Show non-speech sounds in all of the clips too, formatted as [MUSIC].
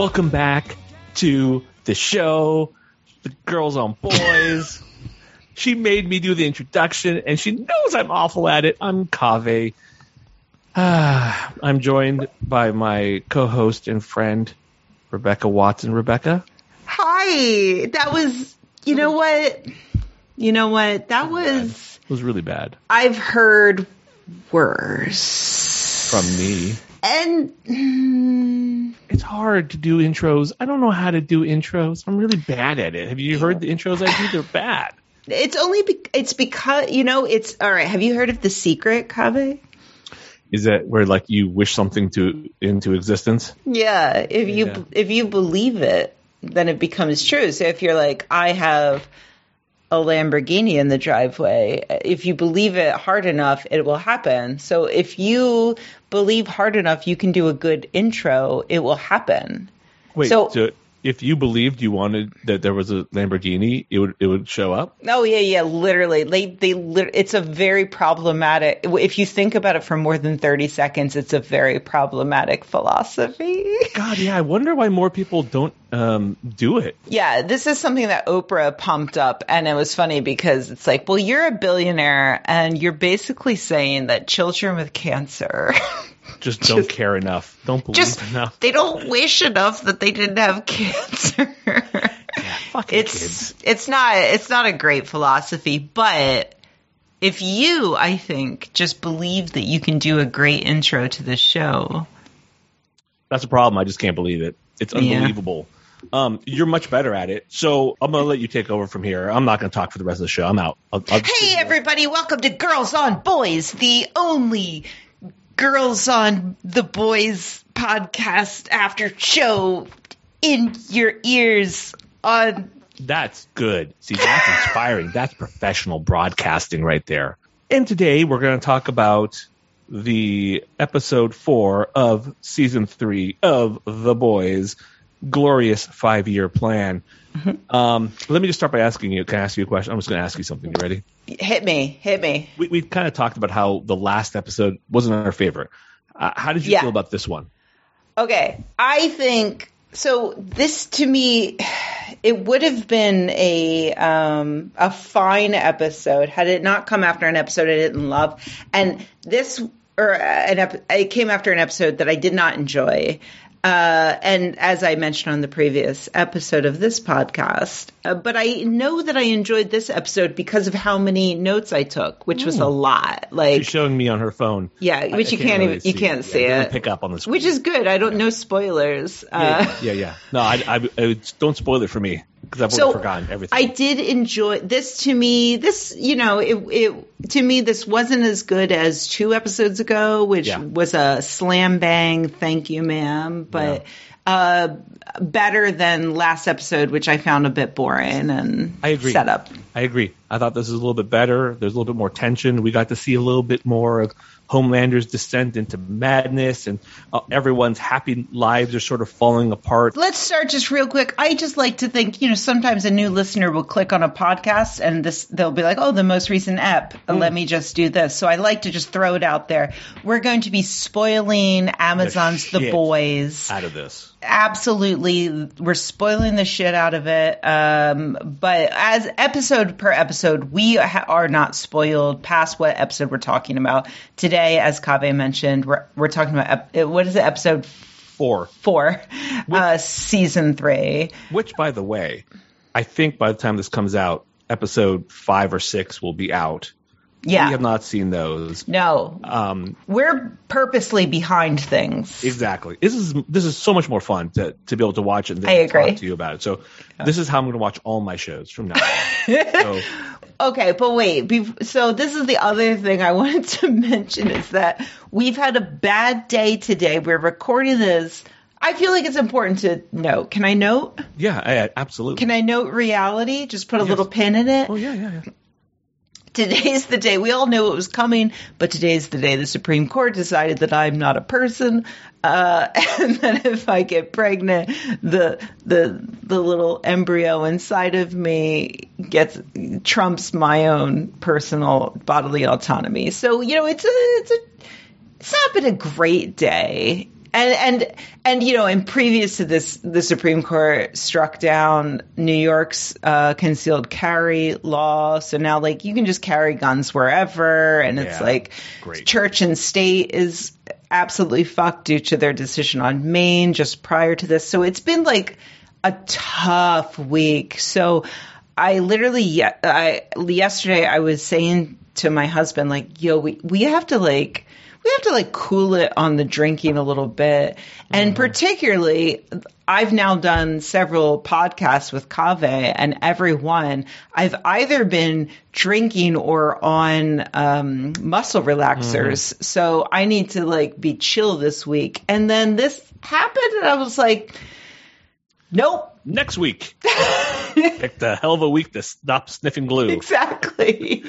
Welcome back to the show, the Girls on Boys. [LAUGHS] she made me do the introduction, and she knows I'm awful at it. I'm Kaveh. Ah, [SIGHS] I'm joined by my co-host and friend, Rebecca Watson. Rebecca, Hi. That was, you know what? You know what? That was, it was really bad I've heard worse. from me. And mm, It's hard to do intros. I don't know how to do intros. I'm really bad at it. Have you heard the intros I do? They're bad. it's only, be- it's because, you know, it's, all right. Have you heard of The Secret, Kaveh? Is that where like you wish something to into existence? Yeah. If you, Yeah. if you believe it, then it becomes true. So if you're like, I have a Lamborghini in the driveway, if you believe it hard enough, it will happen. So if you believe hard enough, you can do a good intro, it will happen. Wait, So- so, if you believed you wanted that there was a Lamborghini, it would it would show up? Oh yeah, yeah, literally. They they it's a very problematic if you think about it for more than 30 seconds, it's a very problematic philosophy. God, yeah, I wonder why more people don't um, do it. Yeah, this is something that Oprah pumped up and it was funny because it's like, well, you're a billionaire and you're basically saying that children with cancer Just don't care enough. Don't believe just enough. they don't wish enough that they didn't have cancer. Yeah, fucking it's kids. it's not it's not a great philosophy, but if you, I think, just believe that you can do a great intro to the show, That's a problem. I just can't believe it. It's Yeah. unbelievable. Um, you're much better at it. So I'm gonna let you take over from here. I'm not gonna talk for the rest of the show. I'm out. I'll, I'll Hey, everybody, welcome to Girls on Boys, the only Girls on the Boys podcast after show in your ears on. That's good. See, that's inspiring. That's professional broadcasting right there. And today we're going to talk about the episode four of season three of The Boys glorious five year plan. Um, let me just start by asking you. Can I ask you a question? I'm just going to ask you something. You ready? Hit me, hit me. We, we've kind of talked about how the last episode wasn't our favorite. Uh, how did you Yeah. feel about this one? Okay, I think so. This to me, it would have been a um, a fine episode had it not come after an episode I didn't love, and this or an ep- it came after an episode that I did not enjoy. Uh, and as I mentioned on the previous episode of this podcast, uh, but I know that I enjoyed this episode because of how many notes I took, which was a lot. Like, She's showing me on her phone. yeah, which I you can't really even you can't Yeah, see it it, Pick up on screen. which is good. I don't know spoilers. Uh, yeah, yeah, yeah. No, I, I, I don't spoil it for me because I've so forgotten everything. I did enjoy this. To me, this you know, it, it to me this wasn't as good as two episodes ago, which Yeah. was a slam bang, thank you, ma'am, but. Uh, better than last episode, which I found a bit boring and I agree. setup. I agree. I thought this was a little bit better. There's a little bit more tension. We got to see a little bit more of Homelander's descent into madness, and uh, everyone's happy lives are sort of falling apart. Let's start just real quick. I just like to think, you know, sometimes a new listener will click on a podcast and this they'll be like, "Oh, the most recent ep. Let me just do this." So I like to just throw it out there. We're going to be spoiling Amazon's The, shit. Boys. Out of this, Absolutely, we're spoiling the shit out of it. Um, but as episode per episode, we ha- are not spoiled past what episode we're talking about today. As Kaveh mentioned, we're we're talking about ep- what is it? Episode four. four, uh, season three. Which, by the way, I think by the time this comes out, episode five or six will be out. Yeah. We have not seen those. no, Um, we're purposely behind things. Exactly. This is this is so much more fun to, to be able to watch it and I agree. talk to you about it. So this is how I'm going to watch all my shows from now on. [LAUGHS] so Okay, but wait. Be- so this is the other thing I [LAUGHS] wanted to mention is that we've had a bad day today. We're recording this. I feel like it's important to note. Can I note? yeah, I, absolutely. Can I note reality? Just put a little pin in it. oh yeah, yeah, yeah. Today's the day. We all knew it was coming, but today's the day the Supreme Court decided that I'm not a person, uh, [LAUGHS] and that if I get pregnant, the the the little embryo inside of me gets trumps my own personal bodily autonomy. So you know, it's a it's a it's not been a great day. And and and you know, and previous to this, the Supreme Court struck down New York's uh, concealed carry law. So now, like, you can just carry guns wherever, and it's Yeah. like Great. church and state is absolutely fucked due to their decision on Maine just prior to this. So it's been like a tough week. So I literally, I yesterday I was saying to my husband, like, yo, we we have to like. We have to like cool it on the drinking a little bit. And particularly, I've now done several podcasts with Kaveh, and every one I've either been drinking or on um, muscle relaxers. So I need to like be chill this week. And then this happened, and I was like, nope. Next week, [LAUGHS] picked a hell of a week to stop sniffing glue. Exactly.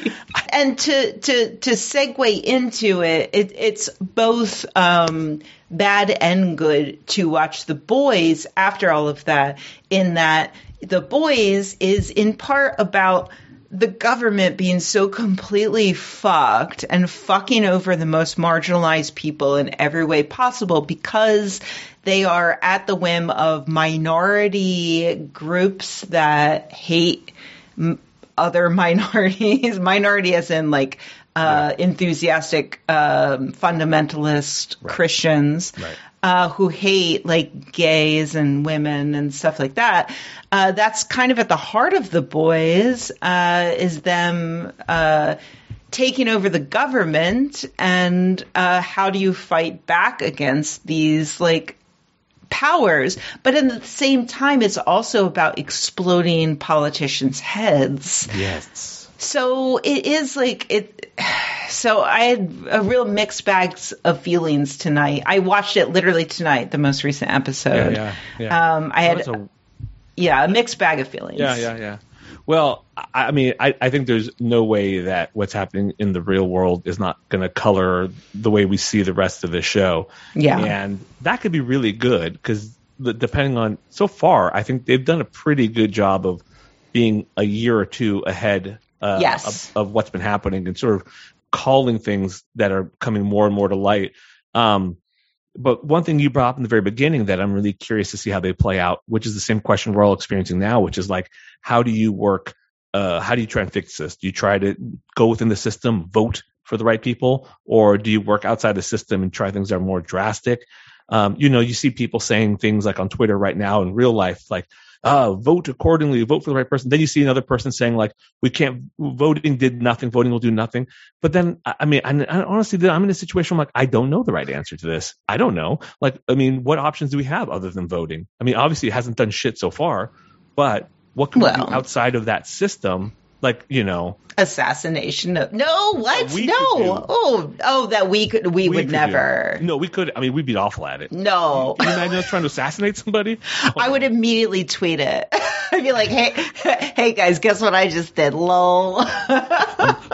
and to to to segue into it, it it's both um, bad and good to watch the boys after all of that. In that the boys is in part about the government being so completely fucked and fucking over the most marginalized people in every way possible because they are at the whim of minority groups that hate m- other [LAUGHS] minorities, minority as in like uh, enthusiastic um, fundamentalist Christians. Right. Uh, who hate like gays and women and stuff like that. Uh, that's kind of at the heart of the boys uh, is them uh, taking over the government and uh, how do you fight back against these like powers but at the same time it's also about exploding politicians heads Yes. so it is like it. So I had a real mixed bags of feelings tonight. I watched it literally tonight, the most recent episode. Yeah, yeah, yeah. Um, I had a- yeah a mixed bag of feelings. Yeah, yeah, yeah. Well, I, I mean, I, I think there's no way that what's happening in the real world is not going to color the way we see the rest of the show. Yeah. And that could be really good because depending on so far, I think they've done a pretty good job of being a year or two ahead uh, Yes. of, of what's been happening and sort of calling things that are coming more and more to light. Um, but one thing you brought up in the very beginning that I'm really curious to see how they play out, which is the same question we're all experiencing now, which is like, how do you work? Uh, how do you try and fix this? Do you try to go within the system, vote for the right people, or do you work outside the system and try things that are more drastic? Um, you know, you see people saying things like on Twitter right now in real life, like, uh, vote accordingly, vote for the right person. Then you see another person saying like, we can't, voting did nothing, voting will do nothing. But then, I mean, I, I honestly, I'm in a situation where I'm like, I don't know the right answer to this. I don't know. Like, I mean, what options do we have other than voting? I mean, obviously it hasn't done shit so far, but what can we do outside of that system? Like, you know, Assassination of no what We no oh oh that we could we, would could never No, we could. I mean, we'd be awful at it. no. Can you imagine us trying to assassinate somebody? [LAUGHS] I would immediately tweet it. [LAUGHS] I'd be like, "Hey, [LAUGHS] hey guys, guess what I just did? Lol."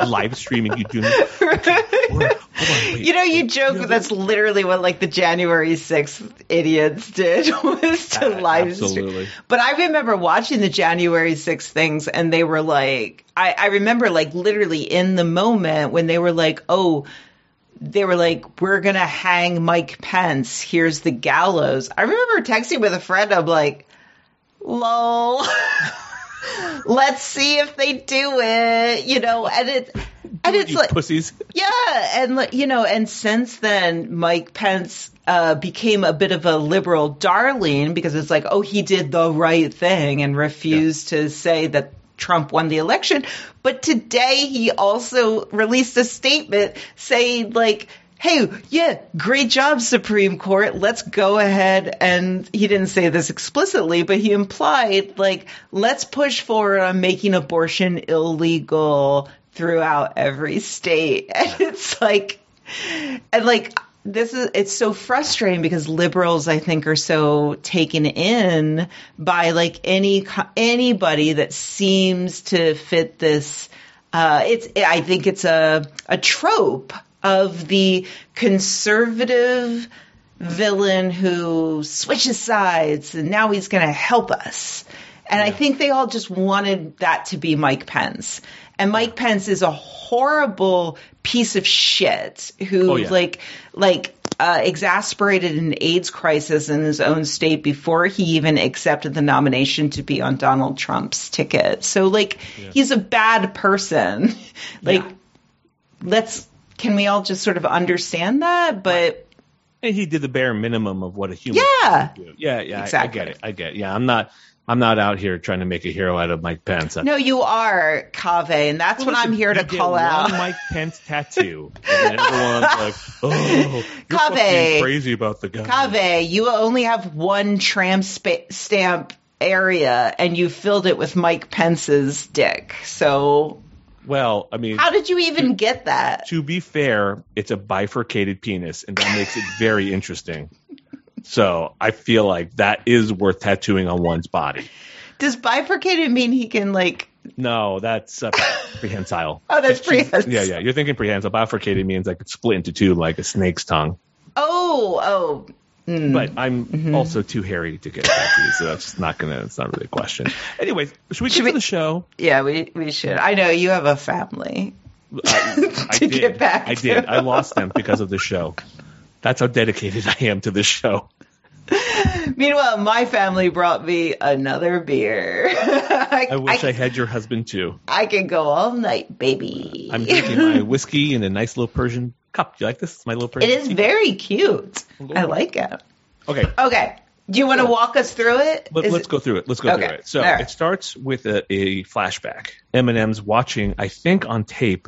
live streaming you do Okay, hold on, wait. You know, you joke, Yeah, but that's literally what like the January 6th idiots did was to Uh, live stream. But I remember watching the January 6th things and they were like, I, I remember like literally in the moment when they were like, oh, they were like, we're going to hang Mike Pence. Here's the gallows. I remember texting with a friend. I'm like, lol. [LAUGHS] Let's see if they do it, you know, and it, [LAUGHS] and it's you like, pussies. [LAUGHS] yeah, and like, you know, and since then, Mike Pence uh, became a bit of a liberal darling because it's like, oh, he did the right thing and refused to say that Trump won the election. But today, he also released a statement saying, like, hey, yeah, great job, Supreme Court. Let's go ahead. And he didn't say this explicitly, but he implied, like, let's push forward on uh, making abortion illegal throughout every state. [LAUGHS] And it's like, and like, this is it's so frustrating because liberals I think are so taken in by like any anybody that seems to fit this uh it's I think it's a a trope of the conservative villain who switches sides and now he's going to help us. And I think they all just wanted that to be Mike Pence. And Mike Pence is a horrible piece of shit who Oh, yeah. like like uh, exasperated an AIDS crisis in his own state before he even accepted the nomination to be on Donald Trump's ticket. So, like, yeah. he's a bad person. [LAUGHS] like, yeah. let's, can we all just sort of understand that? But, and he did the bare minimum of what a human. Yeah. Yeah. Yeah. Exactly. I, I get it. I get it. Yeah. I'm not, I'm not out here trying to make a hero out of Mike Pence. No, you are, Kaveh, and that's well, what listen, I'm here to call out. Mike [LAUGHS] Pence tattoo, and everyone's like, [LAUGHS] "Oh, you're Kaveh, crazy about the guy." Kaveh, you only have one tram spa- stamp area, and you filled it with Mike Pence's dick. So, well, I mean, how did you even to, get that? To be fair, it's a bifurcated penis, and that makes it very interesting. So I feel like that is worth tattooing on one's body. Does bifurcated mean he can like? No, that's uh, prehensile. [LAUGHS] oh, that's prehensile. Yeah, yeah. You're thinking prehensile. Bifurcated means like it's split into two, like a snake's tongue. Oh, oh. Mm. But I'm mm-hmm. also too hairy to get tattoos, so that's not gonna. It's not really a question. Anyways, should we should get we, to the show? Yeah, we we should. I know you have a family. [LAUGHS] I, I did. I did. I lost them because of the show. That's how dedicated [LAUGHS] I am to this show. [LAUGHS] Meanwhile, my family brought me another beer. I, [LAUGHS] I wish I, I, had your husband too. I can go all night, baby. I'm drinking my whiskey in a nice little Persian cup. Do you like this? It's My little Persian. It is very cute. I like it. Okay. Okay. Do you want to walk us through it? Let, us go through it. Let's go okay. through it. So right. it starts with a, a flashback. Eminem's watching, I think, on tape,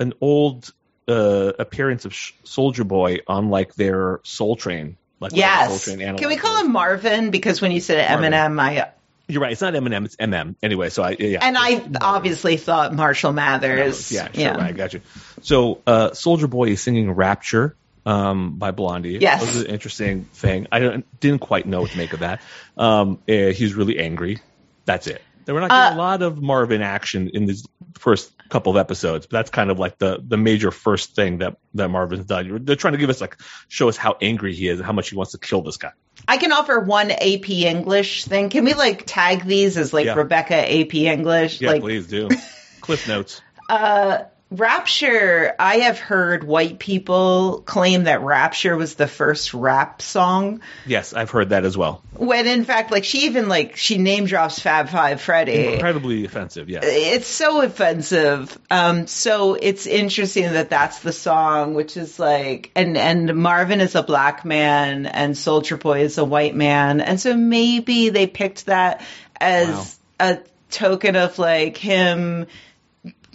an old uh, appearance of Soldier Boy on like their Soul Train. Like yes. Soul Train Can we call him Marvin? Because when you said Eminem, I. You're right. It's not Eminem. It's MM. Anyway, so I yeah. And I obviously thought Marshall Mathers. Yeah, sure. Yeah. Right, I got you. So uh, Soldier Boy is singing Rapture um, by Blondie. Yes. That was an interesting thing. I didn't quite know what to make of that. Um, uh, he's really angry. That's it. We're not getting uh, a lot of Marvin action in these first couple of episodes, but that's kind of like the the major first thing that that Marvin's done. They're trying to give us like show us how angry he is and how much he wants to kill this guy. I can offer one AP English thing. Can we like tag these as like yeah. Rebecca AP English? Yeah, like, please do. [LAUGHS] Cliff notes. Uh, Rapture, I have heard white people claim that Rapture was the first rap song. Yes, I've heard that as well. When in fact, like she even like she name drops Fab Five Freddy. Incredibly offensive, yeah. It's so offensive. Um, so it's interesting that that's the song, which is like, and and Marvin is a black man and Soldier Boy is a white man, and so maybe they picked that as wow. a token of like him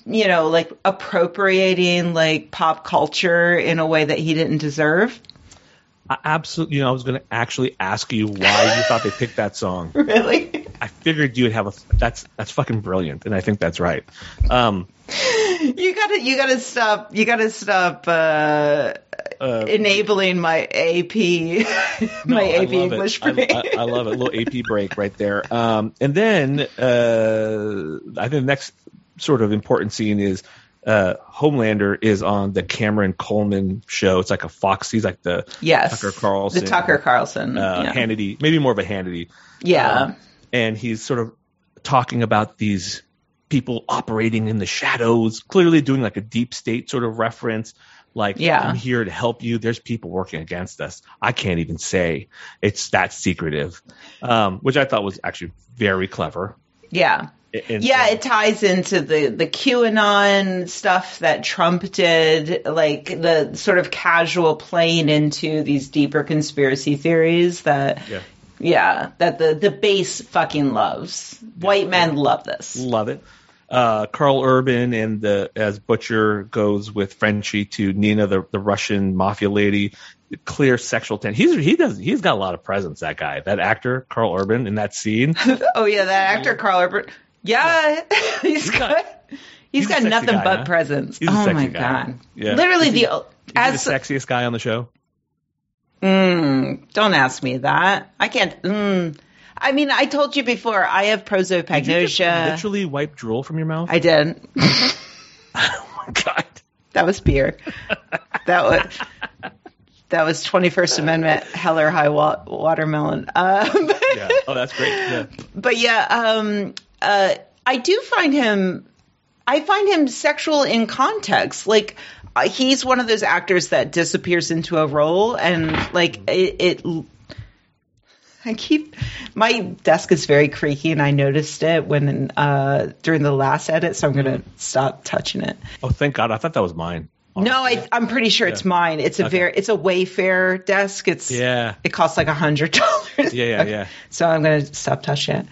you know, like appropriating like pop culture in a way that he didn't deserve? I absolutely. You know, I was going to actually ask you why you thought they picked that song. [LAUGHS] Really? I figured you would have a. That's that's fucking brilliant, and I think that's right. Um, you gotta you gotta stop. You gotta stop. Uh, uh, enabling my AP, my AP English break. I, I, I, love it. A little AP break right there. Um, and then uh, I think the next sort of important scene is uh, Homelander is on the Cameron Coleman show. It's like a Fox. He's like the yes, Tucker Carlson, the Tucker Carlson, uh, yeah. Hannity, maybe more of a Hannity. Yeah, um, and he's sort of talking about these people operating in the shadows, clearly doing like a deep state sort of reference. Like, yeah. I'm here to help you. There's people working against us. I can't even say it's that secretive, um, which I thought was actually very clever. Yeah. And, yeah, it ties into the the QAnon stuff that Trump did, like the sort of casual playing into these deeper conspiracy theories that yeah, yeah that the the base fucking loves. White yeah. men love this. Love it. Uh, Karl Urban and the as Butcher goes with Frenchie to Nina, the the Russian mafia lady. Clear sexual tension. He's he does he's got a lot of presence. That guy, that actor, Karl Urban, in that scene. [LAUGHS] oh yeah, that actor, Karl Urban. Yeah, [LAUGHS] he's, he's got he's, he's got nothing guy, but huh? presents. oh my guy. god! Yeah. Literally he, the as the sexiest guy on the show. Mm, don't ask me that. I can't. Mm. I mean, I told you before. I have prosopagnosia. You literally wipe drool from your mouth. I did. [LAUGHS] [LAUGHS] oh my god! That was beer. that was that was 21st Amendment Hell or High wa- Watermelon. Um, yeah. Oh, that's great. Yeah. But yeah, um, uh, I do find him. I find him sexual in context. Like uh, he's one of those actors that disappears into a role and like it, it I keep my desk is very creaky, and I noticed it when uh, during the last edit, so I'm gonna stop touching it. Oh, thank God! I thought that was mine. No, I, I'm pretty sure it's mine. It's a Okay. very, it's a Wayfair desk. It's Yeah. it costs like a hundred dollars. Yeah, yeah, yeah. [LAUGHS] So I'm gonna stop touching it.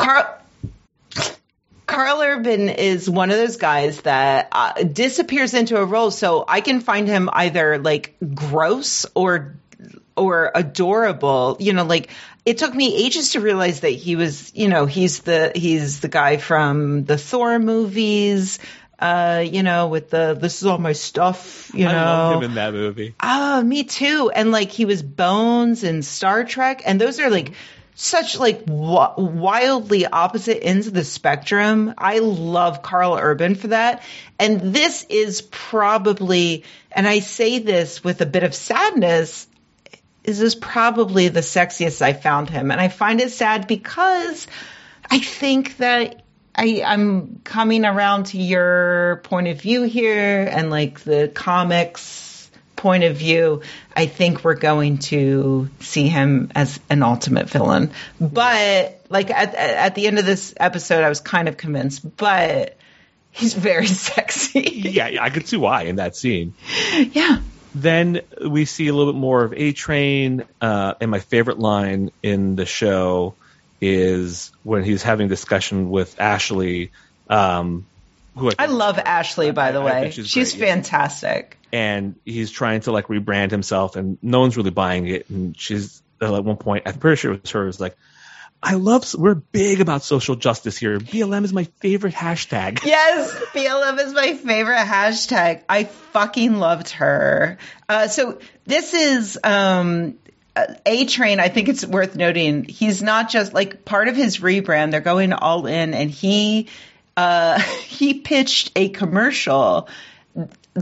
Stop touching it. Karl Karl Urban is one of those guys that uh, disappears into a role, so I can find him either like gross or or adorable. You know, like it took me ages to realize that he was. You know, he's the he's the guy from the Thor movies. Uh, you know, with the this is all my stuff. You know, I love him in that movie. Oh, me too. And like he was Bones in Star Trek, and those are like such like w- wildly opposite ends of the spectrum. I love Karl Urban for that. And this is probably, and I say this with a bit of sadness, is this probably the sexiest I found him. And I find it sad because I think that I, I'm coming around to your point of view here and like the comics point of view. I think we're going to see him as an ultimate villain. But like at, at the end of this episode, I was kind of convinced, but he's very [LAUGHS] sexy. Yeah, I could see why in that scene. yeah. Then we see a little bit more of A Train, uh, and my favorite line in the show is when he's having a discussion with Ashley. Um, who I love Ashley, by the I way. think she's she's great, yeah. And he's trying to like rebrand himself, and no one's really buying it. And she's uh, at one point, I'm pretty sure it was her, was like, "I love. We're big about social justice here. BLM is my favorite hashtag." [LAUGHS] Yes, BLM is my favorite hashtag. I fucking loved her. Uh, so this is um, A Train. I think it's worth noting. He's not just like part of his rebrand. They're going all in, and he uh, [LAUGHS] he pitched a commercial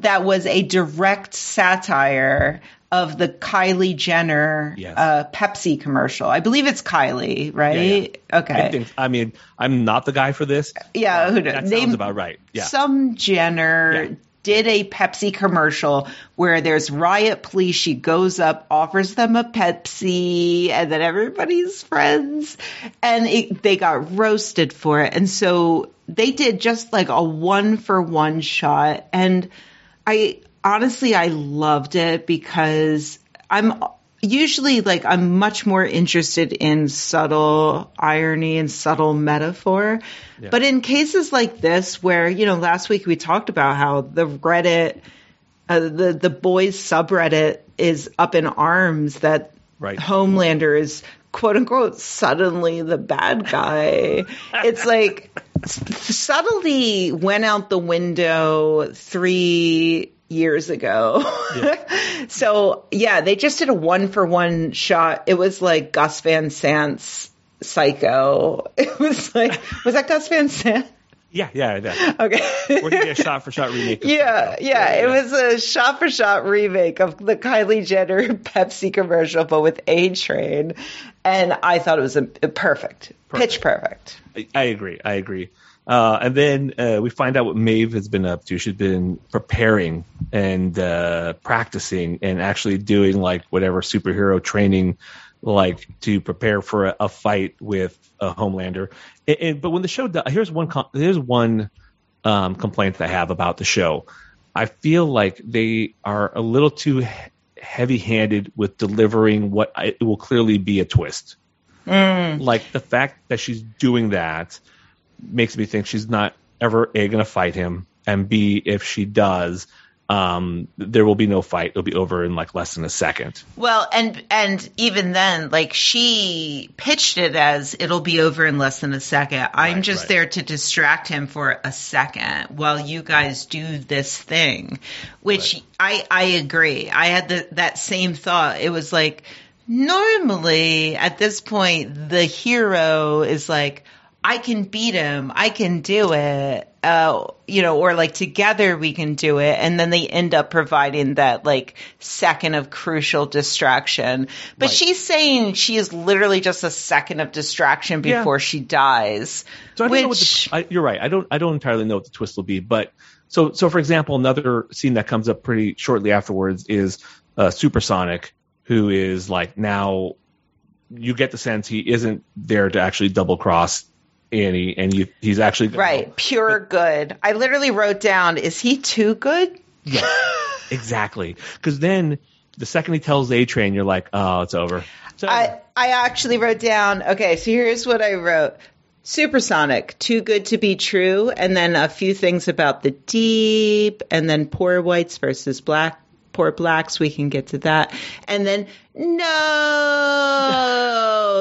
that was a direct satire of the Kylie Jenner Yes. uh, Pepsi commercial. I believe it's Kylie, right? Okay. I think. I mean, I'm not the guy for this. Yeah, who knows? That sounds about right. Yeah. Some Jenner Yeah. did a Pepsi commercial where there's riot police. She goes up, offers them a Pepsi, and then everybody's friends. And it, they got roasted for it. And so they did just like a one for one shot. And I honestly, I loved it because I'm usually like I'm much more interested in subtle irony and subtle metaphor. But in cases like this, where you know, last week we talked about how the Reddit, uh, the the boys subreddit is up in arms that Right. Homelander is quote unquote suddenly the bad guy. it's like subtlety went out the window three years ago. [LAUGHS] so yeah, they just did a one for one shot. It was like Gus Van Sant's Psycho. [LAUGHS] It was like, was that Gus Van Sant? Yeah, yeah, yeah. [LAUGHS] Okay. We're gonna get a shot for shot remake. of [LAUGHS] Yeah, Psycho. yeah, it was a shot for shot remake of the Kylie Jenner [LAUGHS] Pepsi commercial, but with A Train, and I thought it was a, a perfect, pitch perfect. I, I agree. I agree. Uh, and then uh, we find out what Maeve has been up to. She's been preparing and uh, practicing and actually doing like whatever superhero training, like to prepare for a, a fight with a Homelander. And, and- but when the show, do, here's one, here's one um, complaint that I have about the show. I feel like they are a little too heavy-handed with delivering what I, it will clearly be a twist. Like the fact that she's doing that makes me think she's not ever a going to fight him, and b if she does, um, there will be no fight. It'll be over in like less than a second. Well, and and even then, like she pitched it as it'll be over in less than a second. I'm Right, just right. there to distract him for a second while you guys do this thing, which I I agree. I had the, that same thought. It was like normally at this point the hero is like I can beat him. I can do it. Uh, you know, or like together we can do it. And then they end up providing that like second of crucial distraction. But Right. she's saying she is literally just a second of distraction Yeah. before she dies. So I don't know what which, the, I, you're right. I don't I don't entirely know what the twist will be, but so so for example, another scene that comes up pretty shortly afterwards is uh, Supersonic, who is like now you get the sense he isn't there to actually double cross Annie, and you, he's actually right pure but, good. I literally wrote down, is he too good? Yeah, exactly. Because then the second he tells A Train, you're like, oh, it's over. So, I I actually wrote down. Okay, so here's what I wrote. Supersonic, too good to be true, and then a few things about the deep, and then poor whites versus black poor blacks. We can get to that. And then, no,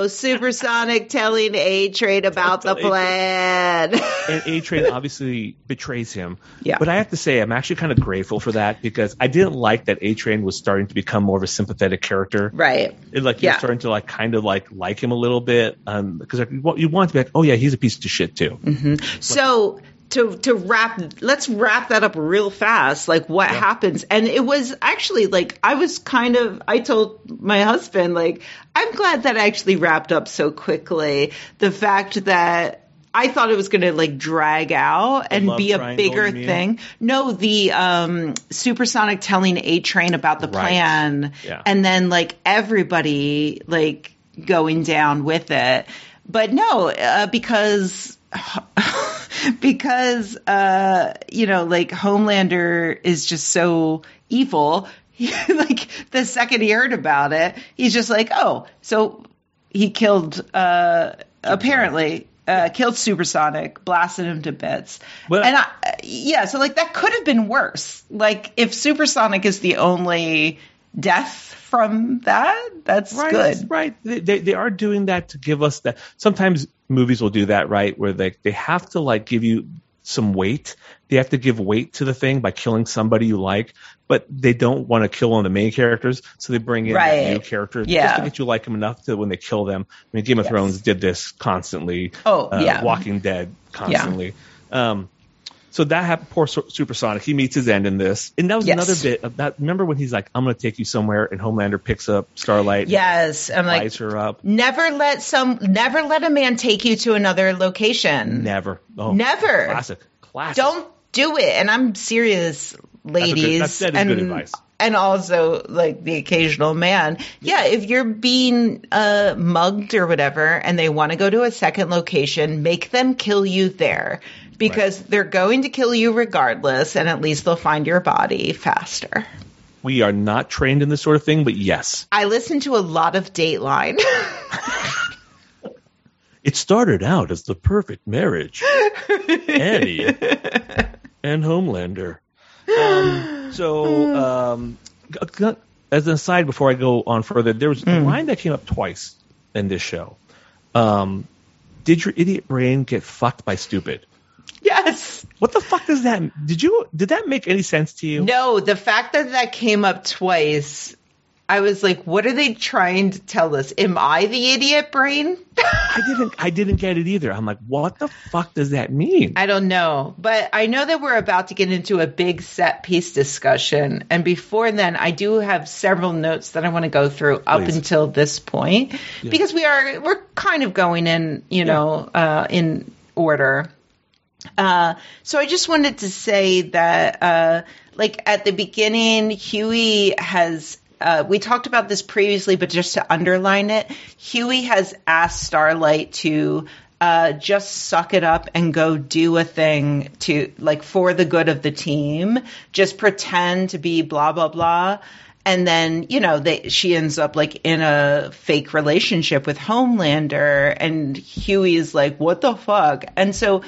[LAUGHS] Supersonic telling A Train about the plan. and A Train [LAUGHS] obviously betrays him. Yeah. But I have to say, I'm actually kind of grateful for that because I didn't like that A Train was starting to become more of a sympathetic character. Right. It, like you're yeah. starting to like kind of like like him a little bit um, because like, you want to be like, oh yeah, he's a piece of shit too. Mm-hmm. So to to wrap let's wrap that up real fast like what yeah. happens and it was actually like i was kind of i told my husband like i'm glad that actually wrapped up so quickly the fact that I thought it was going to like drag out and be a bigger thing. No, the um, supersonic telling A Train about the right. plan, yeah. and then like everybody like going down with it. But no, uh, because [LAUGHS] because uh, you know, like Homelander is just so evil. [LAUGHS] like the second he heard about it, he's just like, oh, so he killed uh, apparently uh, killed Supersonic, blasted him to bits. Well, and I, yeah, so like that could have been worse. Like if Supersonic is the only death from that, that's right, good. Right. They, they are doing that to give us that. Sometimes movies will do that, right? Where they, they have to like give you some weight. They have to give weight to the thing by killing somebody you like, but they don't want to kill one of the main characters, so they bring in right. new characters yeah. just to get you like them enough to when they kill them. I mean, Game of yes. Thrones did this constantly. Oh, uh, yeah. Walking Dead constantly. Yeah. Um, so that happened. Poor Supersonic. He meets his end in this, and that was yes. another bit of that. Remember when he's like, "I'm going to take you somewhere," and Homelander picks up Starlight. Yes, I'm like, her up. Never let some, never let a man take you to another location. Never. Oh, never. Classic. Classic. Don't do it. And I'm serious, ladies. That's, good, that's and, good advice and also like the occasional man. Yeah, if you're being uh, mugged or whatever and they want to go to a second location, make them kill you there because right. they're going to kill you regardless, and at least they'll find your body faster. We are not trained in this sort of thing, but yes. I listen to a lot of Dateline. [LAUGHS] it started out as the perfect marriage Annie and Homelander. Um, so, um, as an aside, before I go on further, there was mm. a line that came up twice in this show. Um, did your idiot brain get fucked by stupid? Yes. What the fuck does that? Did you? Did that make any sense to you? No. The fact that that came up twice, I was like, "What are they trying to tell us? Am I the idiot brain?" [LAUGHS] I didn't. I didn't get it either. I'm like, "What the fuck does that mean?" I don't know, but I know that we're about to get into a big set piece discussion, and before then, I do have several notes that I want to go through up Please. until this point yeah. because we are we're kind of going in, you know, uh, in order. Uh, so I just wanted to say that, uh, like at the beginning, Hughie has. Uh, we talked about this previously, but just to underline it, Hughie has asked Starlight to uh, just suck it up and go do a thing to like for the good of the team. Just pretend to be blah blah blah, and then you know they, she ends up like in a fake relationship with Homelander, and Hughie is like, "What the fuck?" And so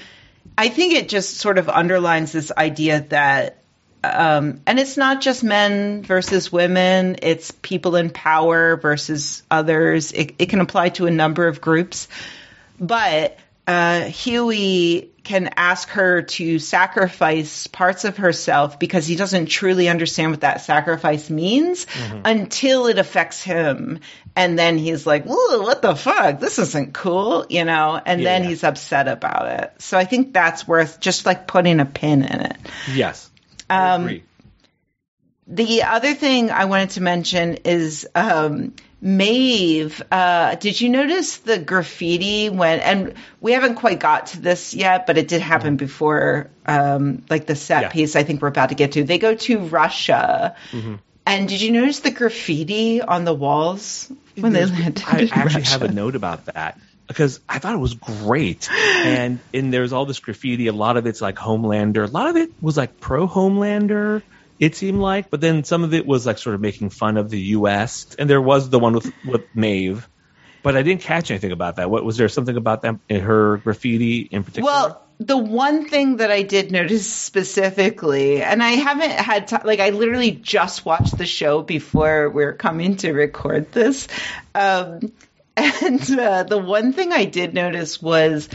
I think it just sort of underlines this idea that, um, and it's not just men versus women, it's people in power versus others. It, it can apply to a number of groups. But uh, Hughie can ask her to sacrifice parts of herself because he doesn't truly understand what that sacrifice means mm-hmm. until it affects him. And then he's like, what the fuck? This isn't cool, you know? And yeah, then yeah. he's upset about it. So I think that's worth just like putting a pin in it. Yes. Um, The other thing I wanted to mention is um, Maeve. Uh, did you notice the graffiti when? And we haven't quite got to this yet, but it did happen before, um, like the set Yeah. piece. I think we're about to get to. They go to Russia, and did you notice the graffiti on the walls when they There's- landed I actually have a note about that because I thought it was great. And and there's all this graffiti. A lot of it's like Homelander. A lot of it was like pro Homelander. It seemed like, but then some of it was like sort of making fun of the U.S. And there was the one with with Maeve, but I didn't catch anything about that. What was there something about them in her graffiti in particular? Well, the one thing that I did notice specifically, and I haven't had time, like I literally just watched the show before we are coming to record this. Um, [LAUGHS] and uh, the one thing I did notice was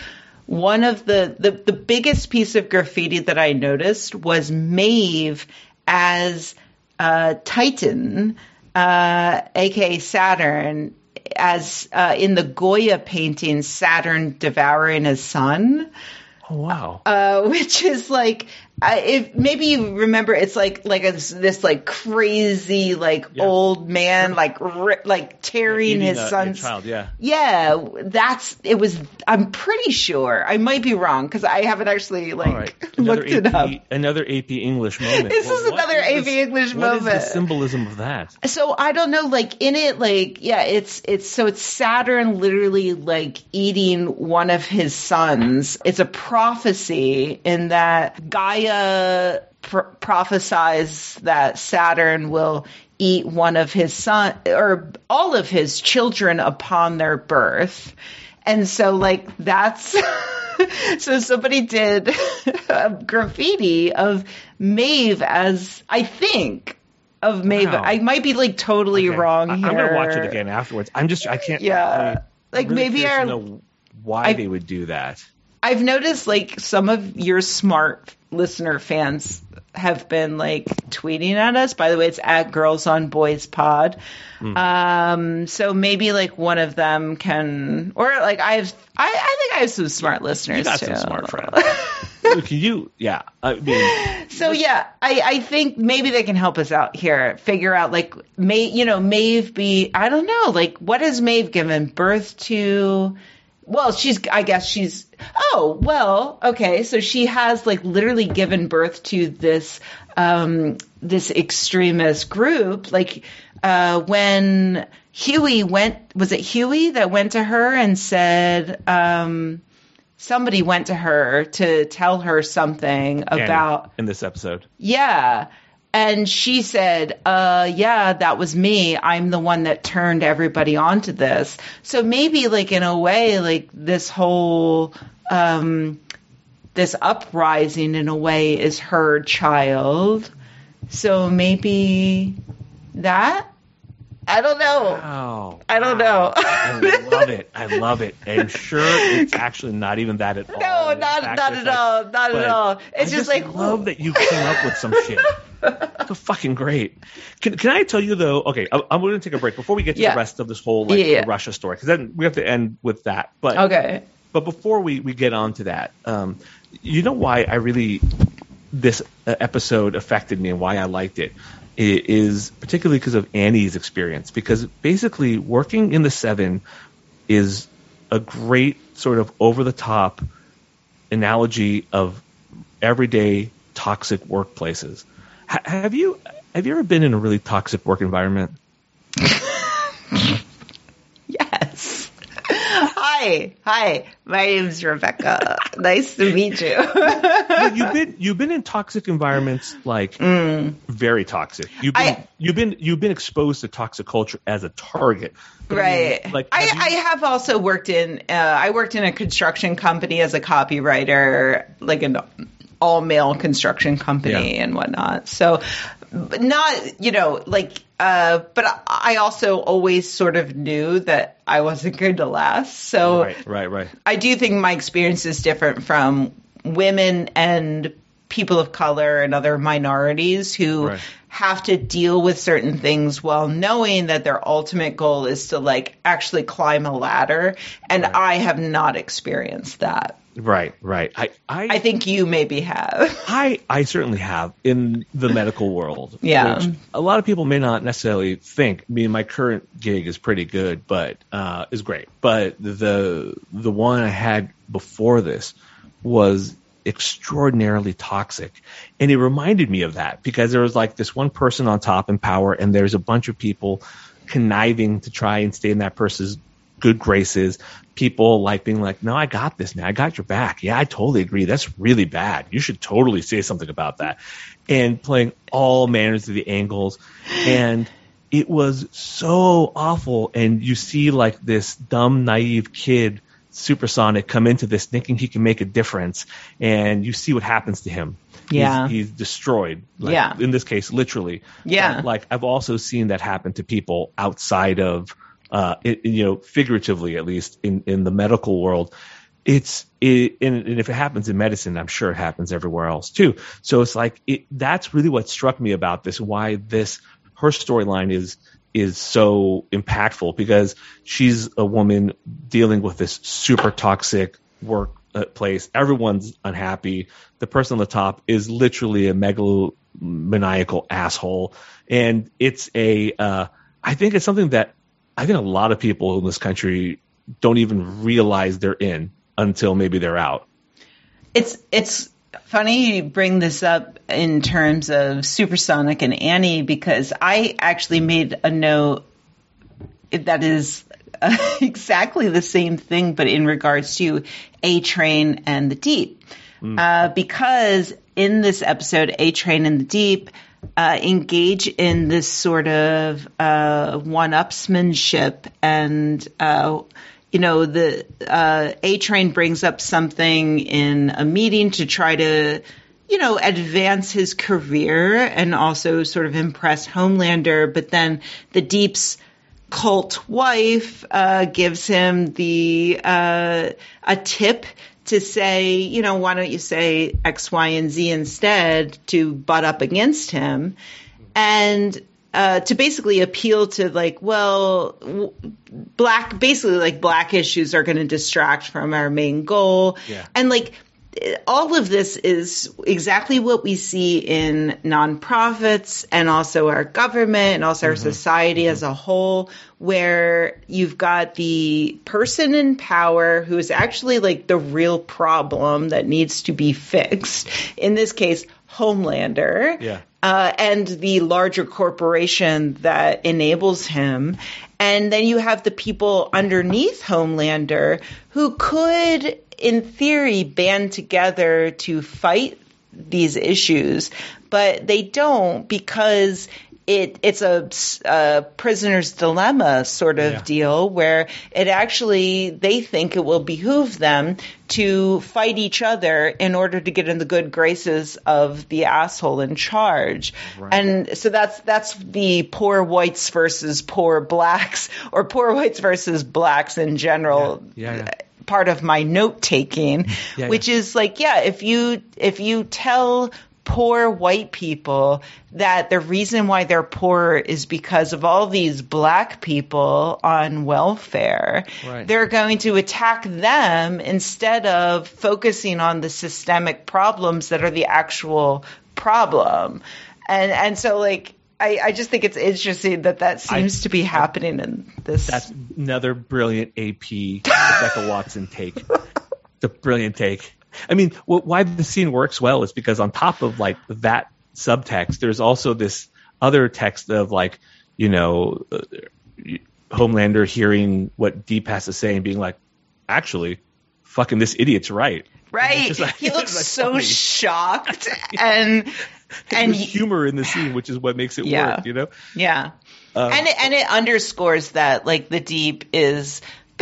one of the, the, the biggest piece of graffiti that I noticed was Maeve as uh, Titan, uh, aka Saturn, as uh, in the Goya painting, Saturn devouring his son oh wow. uh, [LAUGHS] which is like I if maybe you remember it's like like a, this like crazy like Yeah. old man like ri- like tearing his a- son's child. Yeah. yeah that's it was i'm pretty sure i might be wrong because i haven't actually like right. [LAUGHS] Looked it up another AP English moment. This is what another AP this- English What is moment. the symbolism of that? so I don't know, like in it, like yeah, it's it's so it's Saturn literally like eating one of his sons. It's a prophecy in that Gaia Uh, pr- prophesies that Saturn will eat one of his son or all of his children upon their birth. And so like that's [LAUGHS] so somebody did [LAUGHS] a graffiti of Maeve as I think of Maeve. Wow. I might be like totally Okay. wrong I- here. I'm gonna watch it again afterwards. I'm just I can't. Yeah. I, Like, really maybe curious to our- know why I- they would do that. I've noticed like some of your smart listener fans have been like tweeting at us. By the way, it's at Girls on Boys Pod. Hmm. Um, so maybe like one of them can, or like I have, I, I think I have some smart listeners You got too. some smart friends. [LAUGHS] Look, you, yeah. I mean, So yeah, I, I think maybe they can help us out here. Figure out like may you know Maeve be I don't know like what has Maeve given birth to? Well, she's I guess she's oh well okay so she has like literally given birth to this um this extremist group like uh when Hughie went was it Hughie that went to her and said um somebody went to her to tell her something about in this episode. yeah. And she said, uh, yeah, that was me. I'm the one that turned everybody onto this. So maybe like in a way, like this whole, um, this uprising in a way is her child. So maybe that? I don't know. Wow. I don't know. I [LAUGHS] love it. I love it. I'm sure it's actually not even that at all. No, not fact, not at like- all. Not at all. It's I just, just like love that you came up with some shit. [LAUGHS] It's fucking great. Can, can I tell you though? Okay, I, I'm going to take a break before we get to Yeah. the rest of this whole like Yeah, yeah. Russia story because then we have to end with that. But Okay. but before we, we get on to that, um, you know why I really this uh, episode affected me and why I liked it is particularly because of Annie's experience. Because basically, working in the Seven is a great sort of over the top analogy of everyday toxic workplaces. Ha- have you have you ever been in a really toxic work environment? [LAUGHS] Hi. Hi. My name's Rebecca. [LAUGHS] nice to meet you. You've been you've been in toxic environments like very toxic. You've been Mm. I- you've been you've been exposed to toxic culture as a target. But I mean, right. like I, have you- I have also worked in, uh, I worked in a construction company as a copywriter, like an all male construction company Yeah. and whatnot. So, not, you know, like, uh, but I also always sort of knew that I wasn't going to last. So right, right, right. I do think my experience is different from women and people of color and other minorities who Right. have to deal with certain things while knowing that their ultimate goal is to like actually climb a ladder and Right. I have not experienced that. Right, right. I, I, I think you maybe have. [LAUGHS] I, I certainly have in the medical world. Yeah. which a lot of people may not necessarily think. I mean, my current gig is pretty good, but uh, is great. But the the one I had before this was extraordinarily toxic, and it reminded me of that because there was like this one person on top in power, and there's a bunch of people conniving to try and stay in that person's good graces. People like being like, "No, I got this, man. I got your back." Yeah, I totally agree. That's really bad. You should totally say something about that. And playing all manners of the angles, and it was so awful. And you see like this dumb, naive kid, Supersonic, come into this thinking he can make a difference, and you see what happens to him. Yeah. he's, he's destroyed. Like, Yeah. in this case, literally. Yeah. But, like I've also seen that happen to people outside of, uh, it, you know, figuratively at least in in the medical world. It's it, and, if it happens in medicine, I'm sure it happens everywhere else too. So it's like it, that's really what struck me about this. Why this her storyline is is so impactful because she's a woman dealing with this super toxic work uh, place. Everyone's unhappy. The person on the top is literally a megalomaniacal asshole, and it's a. Uh, I think it's something that I think a lot of people in this country don't even realize they're in until maybe they're out. It's it's funny you bring this up in terms of Supersonic and Annie because I actually made a note that is uh, [LAUGHS] exactly the same thing, but in regards to A Train and the Deep. Uh, because in this episode, A Train and the Deep uh, engage in this sort of uh, one-upsmanship and uh, you know the uh, A Train brings up something in a meeting to try to you know advance his career and also sort of impress Homelander, but then the Deep's cult wife uh, gives him the uh, a tip to say, you know, why don't you say X, Y, and Z instead to butt up against him, and uh, to basically appeal to like, well, w- black, basically like black issues are going to distract from our main goal, Yeah. and like all of this is exactly what we see in nonprofits and also our government and also our mm-hmm. society as mm-hmm. a whole, where you've got the person in power who is actually like the real problem that needs to be fixed. In this case, Homelander. Yeah. Uh, and the larger corporation that enables him. And then you have the people underneath Homelander who could, in theory, band together to fight these issues, but they don't because it it's a, a prisoner's dilemma sort of Yeah. deal where it actually they think it will behoove them to fight each other in order to get in the good graces of the asshole in charge. Right. And so that's that's the poor whites versus poor blacks or poor whites versus blacks in general Yeah, yeah, part of my note taking, [LAUGHS] which is like, yeah, if you if you tell poor white people that the reason why they're poor is because of all these black people on welfare, Right. they're going to attack them instead of focusing on the systemic problems that are the actual problem. And and so like I, I just think it's interesting that that seems to be happening in this. That's another brilliant AP Rebecca Watson take. [LAUGHS] It's a brilliant take. I mean, wh- why the scene works well is because on top of like that subtext, there's also this other text of like, you know, uh, Homelander hearing what Deep has to say and being like, actually, fucking this idiot's right. Right. Like- he looks [LAUGHS] it's so funny. shocked [LAUGHS] and and humor in the scene, which is what makes it Yeah. work, you know? yeah. Um, and it, and it underscores that like the deep is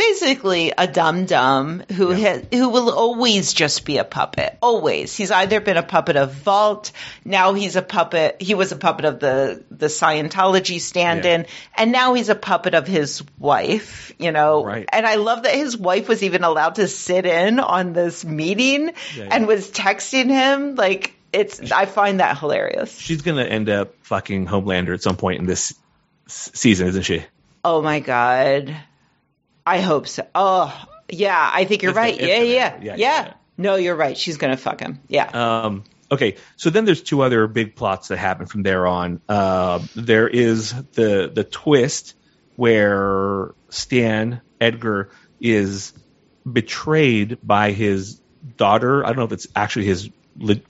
basically a dum dum who Yeah. has, who will always just be a puppet. Always. He's either been a puppet of Vought, now he's a puppet. He was a puppet of the the Scientology stand-in, and now he's a puppet of his wife. You know, Right. and I love that his wife was even allowed to sit in on this meeting Yeah, yeah. and was texting him like. It's. I find that hilarious. She's going to end up fucking Homelander at some point in this s- season, isn't she? Oh my god. I hope so. Oh, yeah, I think you're right. Yeah, yeah, yeah. Yeah, No, you're right. She's gonna fuck him. Yeah. Um, okay, so then there's two other big plots that happen from there on. Uh, there is the the twist where Stan Edgar is betrayed by his daughter. I don't know if it's actually his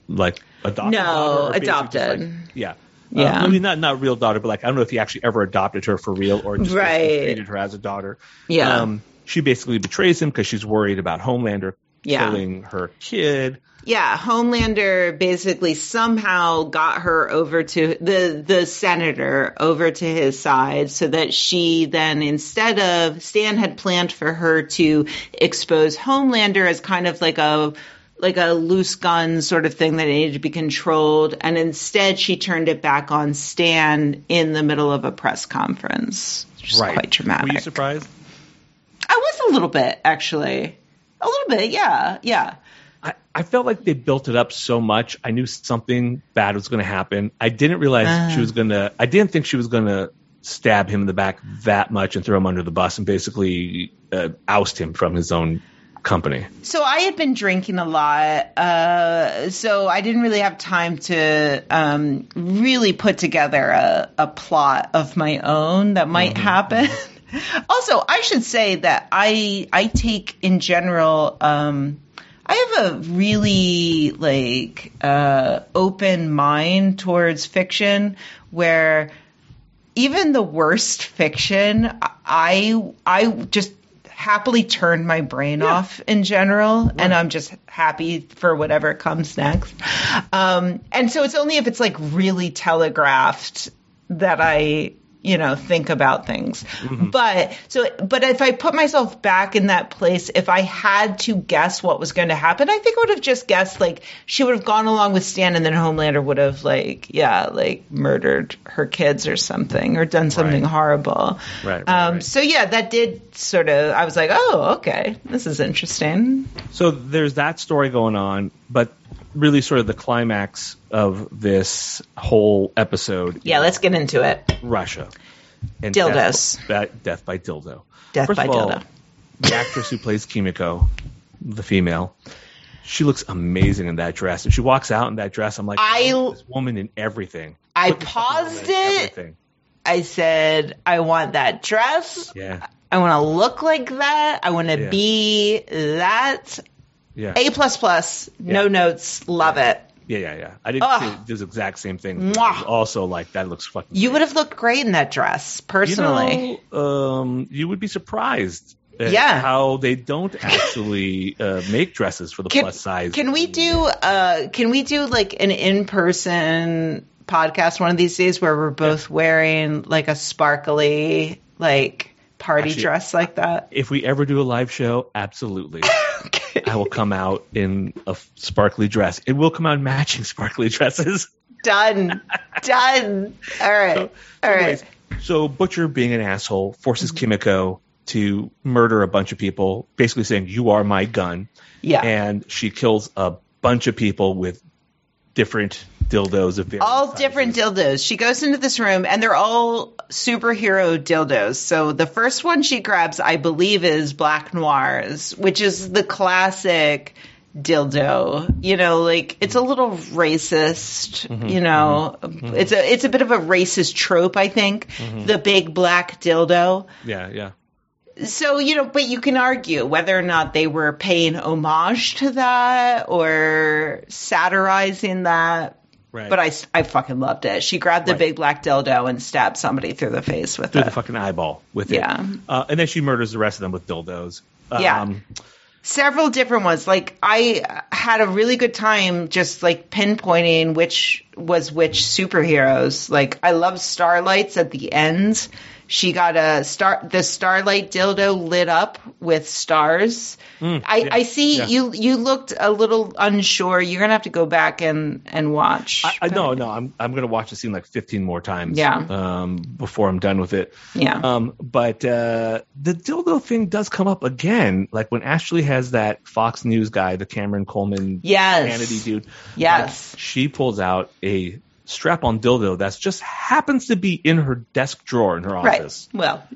like adopted. No, daughter or basically just, adopted. like- yeah. Yeah. Uh, mean, not not real daughter, but like I don't know if he actually ever adopted her for real or just Right. treated her as a daughter. Yeah. Um, she basically betrays him because she's worried about Homelander Yeah. killing her kid. Yeah, Homelander basically somehow got her over to the the senator over to his side so that she then instead of Stan had planned for her to expose Homelander as kind of like a like a loose gun sort of thing that needed to be controlled and instead she turned it back on Stan in the middle of a press conference. Which is quite dramatic. Were you surprised? I was a little bit actually. A little bit, yeah. Yeah. I, I felt like they built it up so much. I knew something bad was going to happen. I didn't realize she was going to. I didn't think she was going to stab him in the back that much and throw him under the bus and basically uh, oust him from his own company. So I had been drinking a lot, uh, so I didn't really have time to um, really put together a, a plot of my own that might happen. [LAUGHS] also, I should say that I I take in general. Um, I have a really like uh, open mind towards fiction where even the worst fiction, I I just happily turn my brain off in general, and I'm just happy for whatever comes next. Um, and so it's only if it's like really telegraphed that I you know think about things but so but if i put myself back in that place if i had to guess what was going to happen i think i would have just guessed like she would have gone along with stan and then homelander would have like yeah like murdered her kids or something or done something Right. horrible Right, right, um right. so yeah that did sort of i was like oh okay this is interesting So there's that story going on, but really sort of the climax of this whole episode yeah let's get into it Russia. And Dildos. Death by, death by dildo. Death First by all, dildo. [LAUGHS] The actress who plays Kimiko, the female, she looks amazing in that dress. And she walks out in that dress. I'm like, I- "Oh, this woman in everything. I Put paused it. Everything. i said i want that dress Yeah. I want to look like that. I want to Yeah. be that. Yeah. A plus plus. No Yeah. notes. Love it. yeah, yeah, yeah. I didn't Ugh. exact same things. Mwah. I was Also, like that looks fucking. You great. would have looked great in that dress, personally. You know, um, you would be surprised. At Yeah. How they don't actually uh, make dresses for the can, plus size. can we do? Uh, can we do like an in person podcast one of these days where we're both wearing like a sparkly like party Actually, dress like that? If we ever do a live show, absolutely. [LAUGHS] Okay. I will come out in a sparkly dress. It will come out in matching sparkly dresses. Done. Done. All right. All right. Anyways, so Butcher, being an asshole, forces Mm-hmm. Kimiko to murder a bunch of people, basically saying, You are my gun. Yeah. And she kills a bunch of people with different dildos of various all sizes. different dildos. She goes into this room and they're all superhero dildos. So the first one she grabs, I believe, is Black Noirs, which is the classic dildo. You know, like it's a little racist, Mm-hmm. you know. It's a it's a bit of a racist trope, I think. Mm-hmm. The big black dildo. Yeah, yeah. So, you know, but you can argue whether or not they were paying homage to that or satirizing that. Right. But I, I fucking loved it. She grabbed the Right. big black dildo and stabbed somebody through the face with through it. the fucking eyeball with Yeah. it. Uh, and then she murders the rest of them with dildos. Yeah. Um, Several different ones. Like I had a really good time just like pinpointing which was which superheroes. Like I love Starlights at the end. She got a star the Starlight dildo lit up with stars. I, Mm, yeah, I see yeah. you you looked a little unsure. You're gonna have to go back and and watch. I, I no, no. I'm I'm gonna watch the scene like 15 more times. Yeah. Um, before I'm done with it. Yeah. Um, but uh, the dildo thing does come up again, like when Ashley has that Fox News guy, the Cameron Coleman Yes. Hannity dude. Yes. like, she pulls out a strap-on dildo that just happens to be in her desk drawer in her office. Right. Well,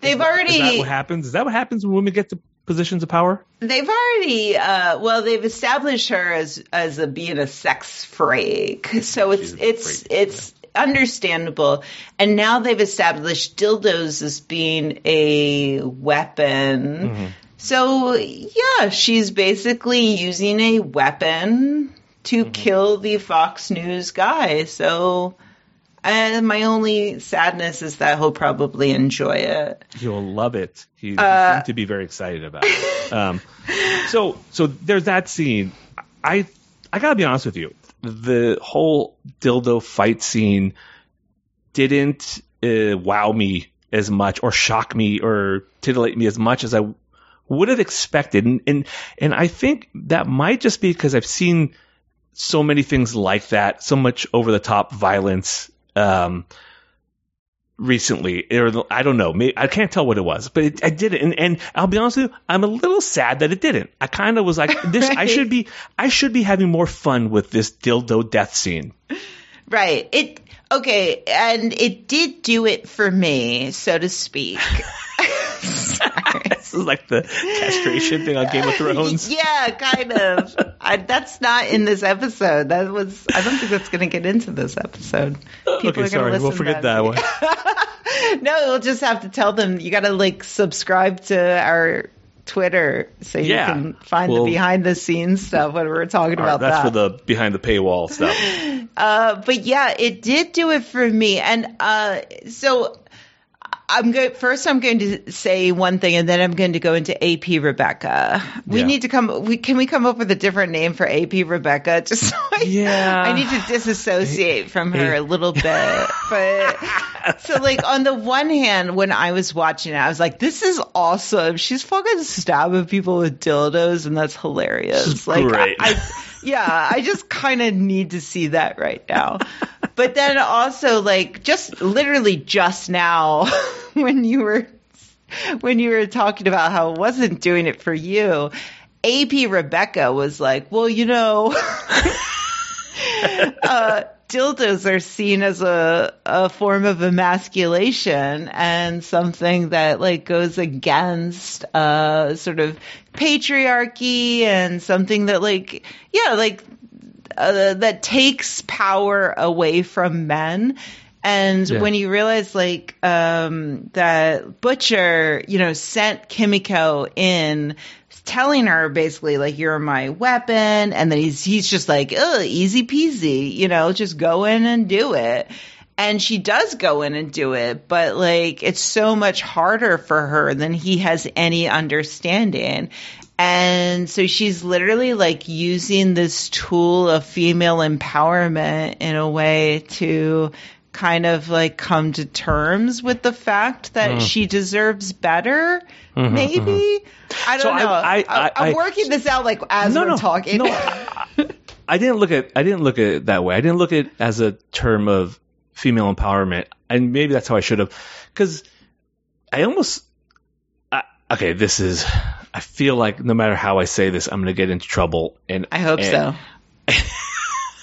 they've Is that already what happens? Is that what happens when women get to positions of power? They've already, uh, well, they've established her as as a being a sex freak, so it's it's freak, it's understandable. And now they've established dildos as being a weapon. Mm-hmm. So yeah, she's basically using a weapon to Mm-hmm. kill the Fox News guy. So. My only sadness is that he'll probably enjoy it. He'll love it. He, Uh, seemed to be very excited about it. [LAUGHS] Um, so, so there's that scene. I, I gotta be honest with you. The whole dildo fight scene didn't uh, wow me as much, or shock me, or titillate me as much as I would have expected. And, and, and I think that might just be because I've seen so many things like that, so much over the top violence. Um, recently, or I don't know, I can't tell what it was, but it, I did it, and, and I'll be honest with you, I'm a little sad that it didn't. I kind of was like, [LAUGHS] this, I should be, I should be having more fun with this dildo death scene. Right. It okay, and it did do it for me, so to speak. [LAUGHS] [LAUGHS] This is like the castration thing on Game of Thrones. [LAUGHS] Yeah, kind of. I, that's not in this episode. That was. I don't think that's going to get into this episode. People okay, sorry, we'll forget that one. [LAUGHS] no, we'll just have to tell them you got to like subscribe to our Twitter so you Yeah. can find Well- the behind the scenes stuff when we're talking about about that's that. for the behind the paywall stuff. Uh, but yeah, it did do it for me. And uh, so I'm going. First, I'm going to say one thing, and then I'm going to go into AP Rebecca. We Yeah. need to come. We can we come up with a different name for AP Rebecca? [LAUGHS] Just so I, Yeah. I need to disassociate from her a little bit. But [LAUGHS] so, like on the one hand, when I was watching it, I was like, "This is awesome. She's fucking stabbing people with dildos, and that's hilarious." Like, great. I, I [LAUGHS] yeah, I just kind of need to see that right now. But then also, like, just literally just now, [LAUGHS] when you were when you were talking about how it wasn't doing it for you, AP Rebecca was like, "Well, you know." [LAUGHS] [LAUGHS] uh, dildos are seen as a, a form of emasculation and something that like goes against uh, sort of patriarchy and something that like yeah like uh, that takes power away from men. And Yeah. when you realize like um, that Butcher, you know, sent Kimiko in, telling her basically like you're my weapon, and then he's he's just like, oh, easy peasy, you know, just go in and do it. And she does go in and do it, but like it's so much harder for her than he has any understanding. And so she's literally like using this tool of female empowerment in a way to kind of like come to terms with the fact that hmm. she deserves better. Mm-hmm, maybe mm-hmm. I don't So know. I- I, I- am working this out like as No, we're no, talking. no. I, I didn't look at I didn't look at it that way. I didn't look at it as a term of female empowerment, and maybe that's how I should have, because I almost I, okay. This is I feel like no matter how I say this, I'm going to get into trouble, and I hope and- so.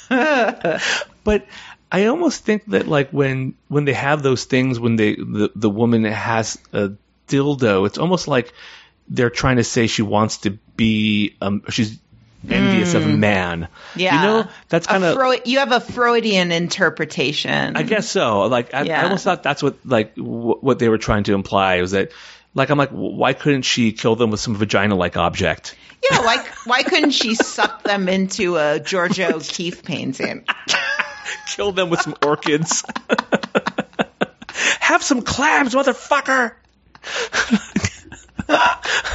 [LAUGHS] But I almost think that like when when they have those things when they the the woman has a dildo, it's almost like they're trying to say she wants to be um she's envious of a man. Yeah. You know, that's kind of Freud, you have a Freudian interpretation. I guess so. Like I, Yeah. I almost thought that's what like w- what they were trying to imply was that like I'm like why couldn't she kill them with some vagina like object? yeah, why why couldn't she suck them into a Georgia [LAUGHS] O'Keeffe painting? [LAUGHS] Kill them with some orchids. [LAUGHS] Have some clams, motherfucker. [LAUGHS]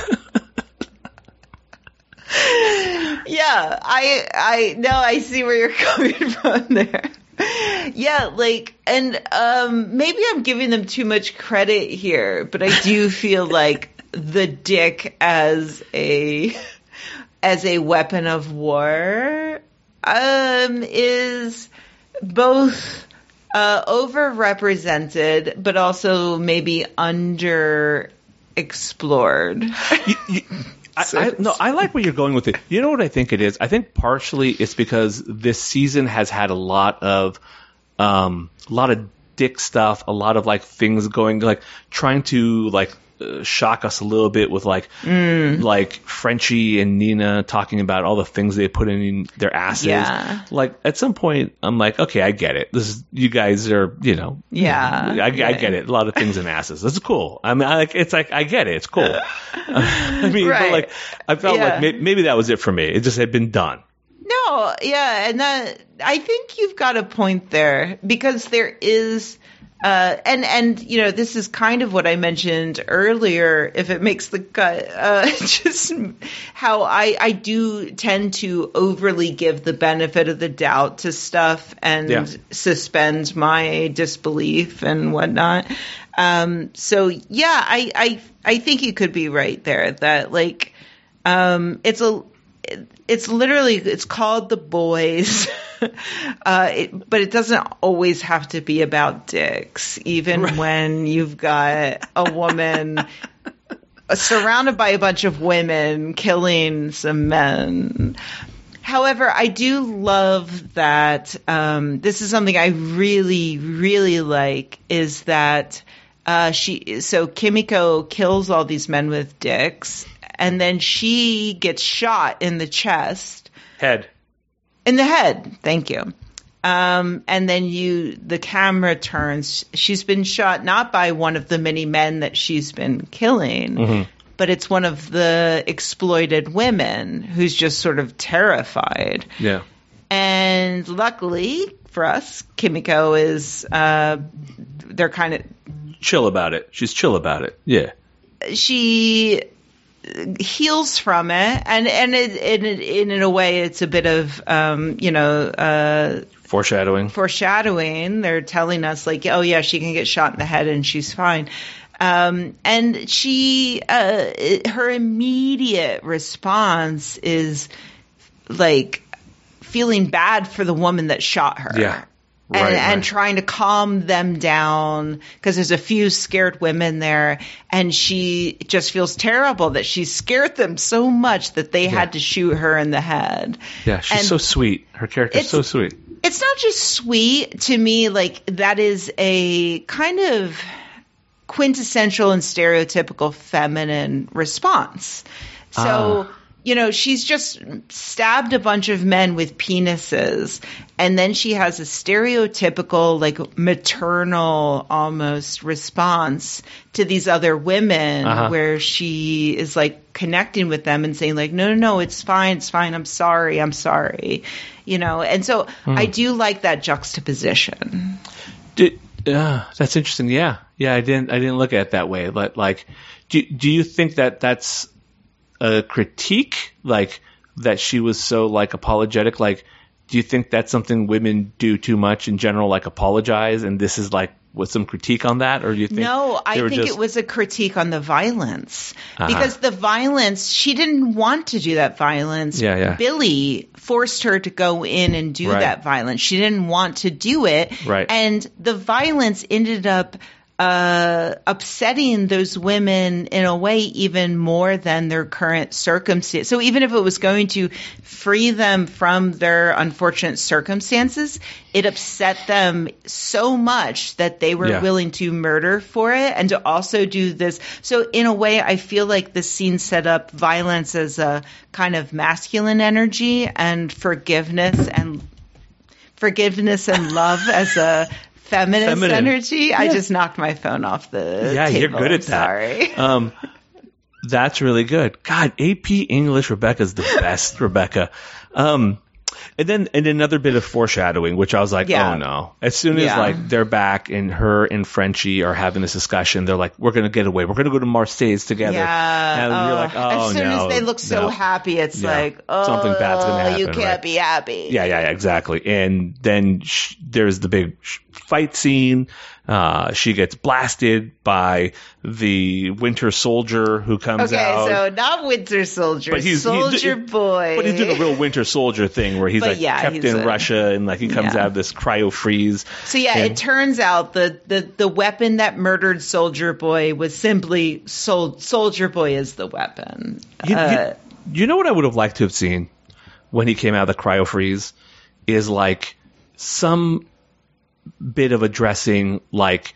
Yeah, I I no, I see where you're [LAUGHS] coming from there. Yeah, like and um maybe I'm giving them too much credit here, but I do feel like the dick as a as a weapon of war um is both uh overrepresented but also maybe under explored. [LAUGHS] You- you- I, I, no, I like where you're going with it. You know what I think it is? I think partially it's because this season has had a lot of, um, a lot of dick stuff, a lot of like things going, like trying to like shock us a little bit with like Mm. like Frenchie and Nina talking about all the things they put in their asses. Yeah. Like at some point, I'm like, okay, I get it. This is you guys are, you know, Yeah. I, I get it. A lot of things in asses. This is cool. I mean, I, like it's like I get it. It's cool. [LAUGHS] [LAUGHS] I mean, Right. but like I felt Yeah. like may, maybe that was it for me. It just had been done. No, yeah, and that I think you've got a point there because there is uh and and you know this is kind of what I mentioned earlier if it makes the cut uh [LAUGHS] just how I I do tend to overly give the benefit of the doubt to stuff and Yeah. suspend my disbelief and whatnot. Um so yeah, I I I think you could be right there that like um it's a it's literally it's called the boys [LAUGHS] [LAUGHS] uh it, but it doesn't always have to be about dicks even when you've got a woman [LAUGHS] surrounded by a bunch of women killing some men. However, I do love that um, this is something I really, really like is that uh, she so Kimiko kills all these men with dicks, and then she gets shot in the chest, Head. In the head. Thank you. Um, and then you, the camera turns. She's been shot not by one of the many men that she's been killing, but it's one of the exploited women who's just sort of terrified. Yeah. And luckily for us, Kimiko is, uh, they're kind of, Chill about it. She's chill about it. Yeah. she heals from it and and it, in, in in a way it's a bit of um you know uh Foreshadowing. foreshadowing they're telling us like oh yeah she can get shot in the head and she's fine um and she uh her immediate response is like feeling bad for the woman that shot her Yeah. And, Right, and trying to calm them down because there's a few scared women there and she just feels terrible that she scared them so much that they had to shoot her in the head. Yeah, she's And so sweet. Her character's so sweet. it's not just sweet to me like that is a kind of quintessential and stereotypical feminine response. So ah. You know she's just stabbed a bunch of men with penises and then she has a stereotypical like maternal almost response to these other women Uh-huh. where she is like connecting with them and saying like no no no it's fine it's fine i'm sorry i'm sorry you know and so i do like that juxtaposition Did, uh, that's interesting. Yeah, yeah. I didn't. I didn't look at it that way. But like, do do you think that that's a critique? Like that she was so like apologetic. Like, do you think that's something women do too much in general? Like apologize, and this is like with some critique on that, or do you think? No, I think just- it was a critique on the violence Uh-huh. because the violence she didn't want to do that violence. Yeah, yeah. Billy forced her to go in and do Right. that violence. She didn't want to do it. Right. And the violence ended up uh, upsetting those women in a way even more than their current circumstance. So even if it was going to free them from their unfortunate circumstances, it upset them so much that they were Yeah. willing to murder for it and to also do this. So in a way, I feel like this scene set up violence as a kind of masculine energy and forgiveness and forgiveness and love as a feminist Feminine. energy. I just knocked my phone off the Yeah, you're good at that. Sorry. Um, that's really good. God, AP English Rebecca's the best, Rebecca. Um, and then and another bit of foreshadowing, which I was like, oh, Yeah. oh no. As soon as Yeah. like they're back and her and Frenchie are having this discussion, they're like, we're gonna get away. We're gonna go to Marseilles together. Yeah. And oh. you're like, oh as soon no, as they look so no. happy, it's Yeah. like, oh, Something bad's gonna oh, happen. you can't right. be happy. Yeah, yeah, yeah, exactly. And then sh- there's the big sh- fight scene. Uh, she gets blasted by the Winter Soldier who comes Okay, out. Okay, so not Winter Soldier, But he's- he's- Soldier Boy. But he's doing a real Winter Soldier thing where he's But like yeah, kept he's in a- Russia and like he comes Yeah. out of this cryo freeze. So yeah, And- it turns out the, the the weapon that murdered Soldier Boy was simply Sol- Soldier Boy is the weapon. You, Uh, you, you know what I would have liked to have seen when he came out of the cryo freeze is like some bit of addressing like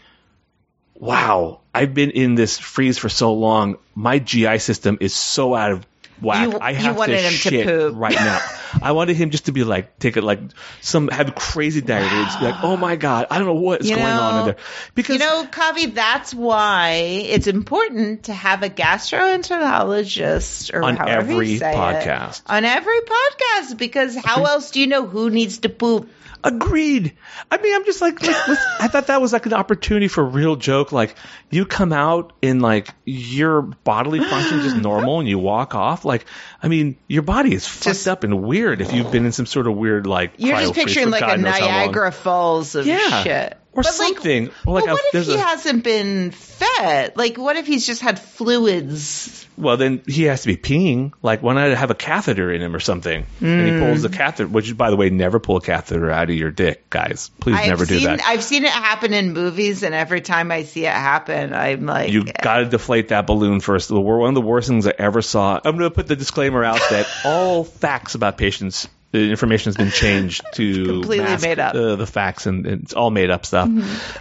wow, I've been in this freeze for so long. My GI system is so out of whack. You- I you have wanted to him to poop. right now. [LAUGHS] I wanted him just to be like, take it like some have crazy diarrhea, just be like, oh my god, I don't know what is You going on in there. Because You know, Kaveh, that's why it's important to have a gastroenterologist or On you every say it, podcast. on every podcast, because how else do you know who needs to poop? Agreed. I mean, I'm just like, like, I thought that was like an opportunity for a real joke. Like, you come out in like your bodily function just normal and you walk off. Like, I mean, your body is fucked Just- up and weird if you've been in some sort of weird like. You're just picturing like God a knows how long. Niagara Falls of Yeah. shit. Or But, like, something. Or like well, a- what if he a- hasn't been fed? Like, what if he's just had fluids? Well, then he has to be peeing. Like, why not have a catheter in him or something? And he pulls Hmm. the catheter, which, by the way, never pull a catheter out of your dick, guys. Please I've never do that. I've seen it happen in movies, and every time I see it happen, I'm like, You got to deflate that balloon first. The One of the worst things I ever saw. I'm going to put the disclaimer out that all facts about patients, the information has been changed to Completely mask, made up. Uh, the facts, and it's all made up stuff.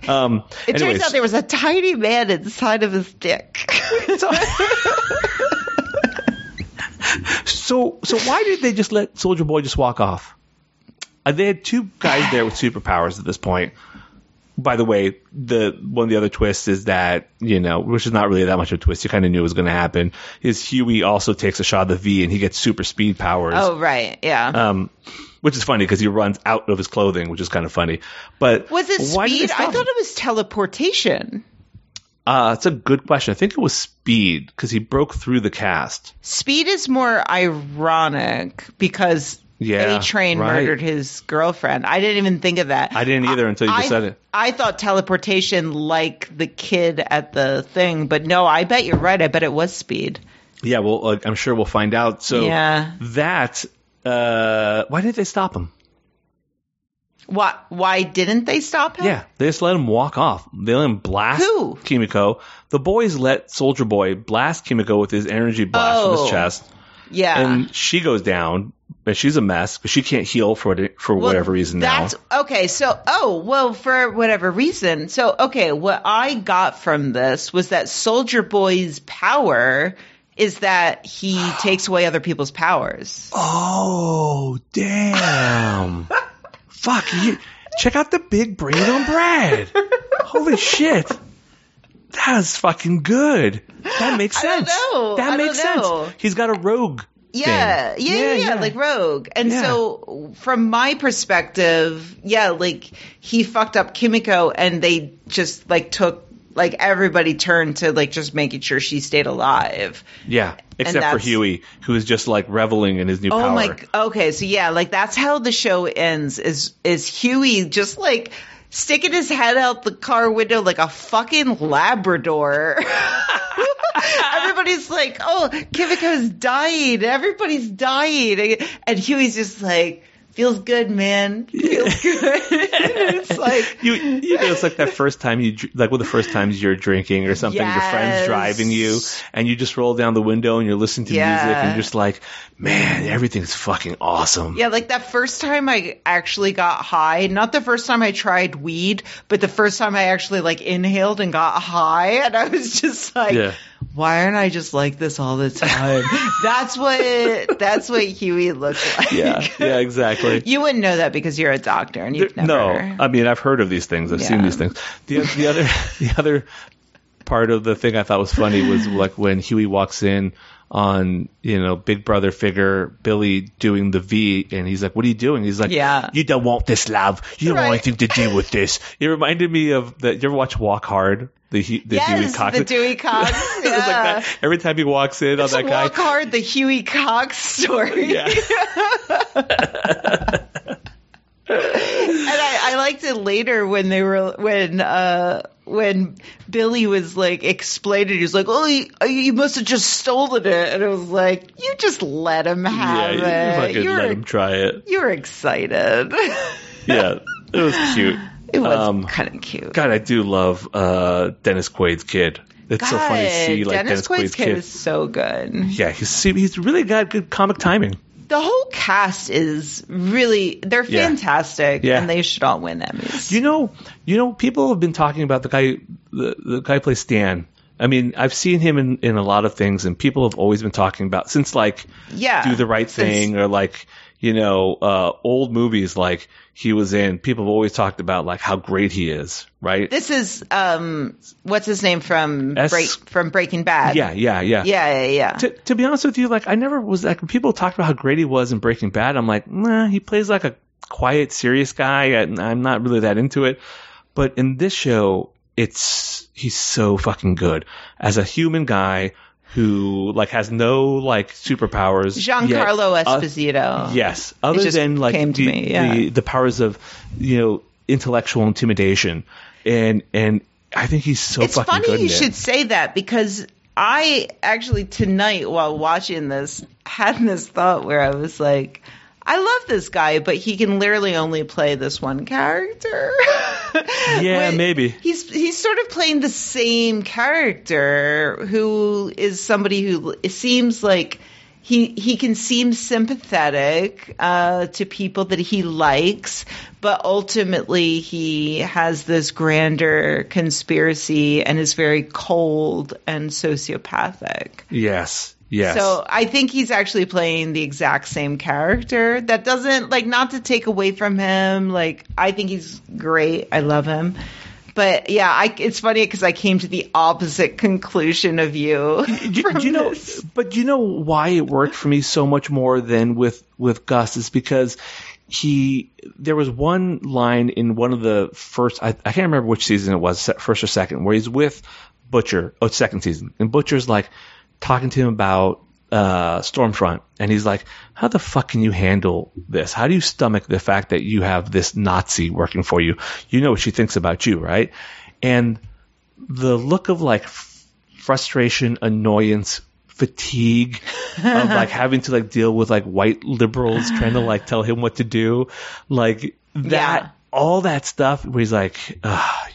Um, it anyways, turns out there was a tiny man inside of his dick. [LAUGHS] so so why did they just let Soldier Boy just walk off? Uh, they had two guys there with superpowers at this point. By the way, the one of the other twists is that you know, which is not really that much of a twist. You kind of knew it was going to happen. Is Hughie also takes a shot of the V and he gets super speed powers. oh, right, yeah. Um, which is funny because he runs out of his clothing, which is kind of funny. But was it speed? I thought it was teleportation. Uh, it's a good question. I think it was speed because he broke through the cast. Speed is more ironic because Yeah, A Train right. murdered his girlfriend. I didn't even think of that. I didn't either until you just I, said it. I thought teleportation like the kid at the thing, but no, I bet you're right. I bet it was speed. Yeah, well, uh, I'm sure we'll find out. So Yeah. that, uh, why didn't they stop him? Why? Why didn't they stop him? Yeah, they just let him walk off. They let him blast Who? Kimiko. The boys let Soldier Boy blast Kimiko with his energy blast from Oh. his chest, yeah. and she goes down. and she's a mess but she can't heal for for Well, whatever reason now. That's okay. So, oh, well, for whatever reason. So, okay, what I got from this was that Soldier Boy's power is that he [GASPS] takes away other people's powers. Oh, damn. [LAUGHS] Fuck. You, check out the big brain on Brad. Holy shit. That is fucking good. That [GASPS] makes sense. know. That makes sense. He's got a rogue. Yeah, thing. yeah, yeah, yeah, like Rogue. And Yeah. so, from my perspective, yeah, like he fucked up Kimiko, and they just like took like everybody turned to like just making sure she stayed alive. Yeah. Except for Hughie, who is just like reveling in his new oh power. Oh power. my. Okay, so yeah, like that's how the show ends. Is is Hughie just like sticking his head out the car window like a fucking Labrador? [LAUGHS] Everybody's like, "Oh, Kimiko's dying. Everybody's dying," and Hughie's just like, "Feels good, man. Feels good." [LAUGHS] it's like. You, you know, it's like that first time you, like, well, the first times you're drinking or something, your friend's driving you, and you just roll down the window and you're listening to music, and you're just like, man, everything's fucking awesome. Yeah, like that first time I actually got high, not the first time I tried weed, but the first time I actually like inhaled and got high and I was just like Yeah. Why aren't I just like this all the time? [LAUGHS] that's what that's what Hughie looks like. Yeah, yeah, exactly. You wouldn't know that because you're a doctor and you've There- never No, I mean I've heard of these things. I've seen these things. The the other [LAUGHS] the other part of the thing I thought was funny was like when Hughie walks in on you know Big Brother figure Billy doing the V, and he's like, "What are you doing?" He's like, Yeah. you don't want this, love. You don't want anything to do with this." [LAUGHS] It reminded me of that. You ever watch Walk Hard? The the Huey Yes, Cox. the Dewey [LAUGHS] Cox. Yeah. like that. Every time he walks in It's on that guy, Walk Hard, the Huey Cox story. [LAUGHS] yeah. And I, I liked it later when they were when uh when Billy was like explaining, he was like, "Oh, you, you must have just stolen it," and it was like, "You just let him yeah, have you it. fucking you let him try it. you were excited. [LAUGHS] Yeah, it was cute. It was Um, kind of cute. God, I do love uh, Dennis Quaid's kid. It's so funny to see like Dennis, Dennis, Quaid's Quaid's kid kid. is so good. Yeah, he's he's really got good comic timing. the whole cast is really they're fantastic Yeah. and they should all win Emmys. You know, you know, people have been talking about the guy, the, the guy who plays Stan. I mean, I've seen him in, in a lot of things, and people have always been talking about since like yeah. Do the Right Thing or like you know uh, old movies like he was in. People have always talked about like how great he is, right? This is um what's his name from S- Break from Breaking Bad. yeah, yeah, yeah. Yeah, yeah, yeah. To, to be honest with you, like I never was like when people talked about how great he was in Breaking Bad. I'm like, nah, he plays like a quiet, serious guy, and I'm not really that into it. But in this show, it's he's so fucking good as a human guy who like has no like superpowers. Giancarlo yet, uh, Esposito. yes, other just than like the, me, yeah. the the powers of you know intellectual intimidation, and and I think he's so it's funny you it. should say that because I actually tonight while watching this had this thought where I was like, I love this guy, but he can literally only play this one character. [LAUGHS] Yeah, maybe. He's he's sort of playing the same character who is somebody who it seems like he he can seem sympathetic uh, to people that he likes, but ultimately he has this grander conspiracy and is very cold and sociopathic. Yes, yes. So I think he's actually playing the exact same character. That doesn't like not to take away from him. Like I think he's great. I love him. But yeah, I, it's funny because I came to the opposite conclusion of you. do, do you know this. but do you know why it worked for me so much more than with with gus is because he there was one line in one of the first i, I can't remember which season it was first or second where he's with butcher oh second season and butcher's like talking to him about uh stormfront and he's like how the fuck can you handle this? How do you stomach the fact that you have this nazi working for you? You know what she thinks about you right? And the look of like f- frustration, annoyance, fatigue of [LAUGHS] like having to like deal with like white liberals trying to like tell him what to do, like that. All that stuff where he's like,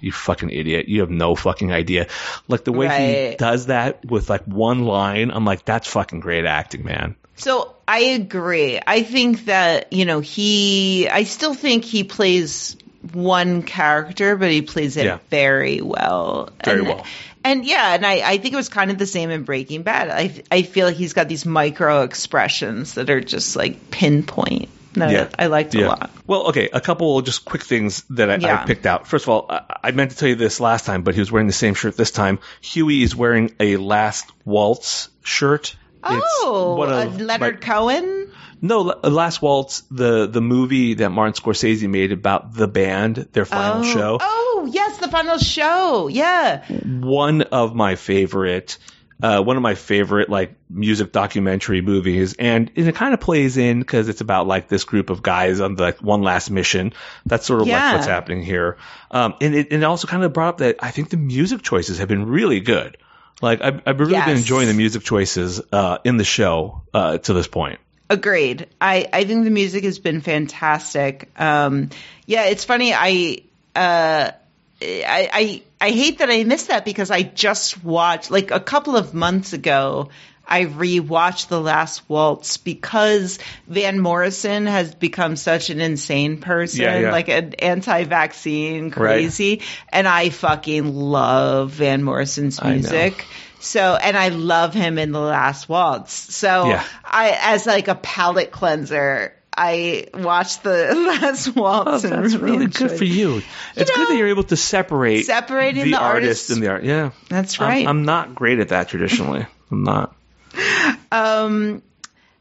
you fucking idiot. You have no fucking idea. Like the way he does that with like one line, I'm like, that's fucking great acting, man. So I agree. I think that, you know, he, I still think he plays one character, but he plays it Yeah. very well. Very and, well. And yeah, and I, I think it was kind of the same in Breaking Bad. I, I feel like he's got these micro expressions that are just like pinpoint. No, Yeah. I liked it a lot. Well, okay, a couple just quick things that I, I picked out. First of all, I, I meant to tell you this last time, but he was wearing the same shirt this time. Hughie is wearing a Last Waltz shirt. Oh, of Leonard my- Cohen? no, Last Waltz, the the movie that Martin Scorsese made about the band, their final oh. show. Oh, yes, the final show. Yeah. One of my favorite, uh, one of my favorite like music documentary movies, and, and it kind of plays in because it's about like this group of guys on the, like one last mission. That's sort of Yeah. like what's happening here. Um, and it, and it also kind of brought up that I think the music choices have been really good. Like I've, I've really been enjoying the music choices uh, in the show uh, to this point. Agreed. I, I think the music has been fantastic. Um, yeah, it's funny. I, uh, I, I, I hate that I missed that because I just watched, like a couple of months ago, I rewatched The Last Waltz because Van Morrison has become such an insane person, Yeah, yeah. like an anti-vaccine crazy. And I fucking love Van Morrison's music. So, and I love him in The Last Waltz. So, Yeah. I, as like a palate cleanser, I watched The [LAUGHS] Last Waltz. Oh, and that's really good for it. you. It's good that you're able to separate separating the, the artist and the art. Yeah, That's I'm- right. I'm, not great at that traditionally. [LAUGHS] I'm not. Um,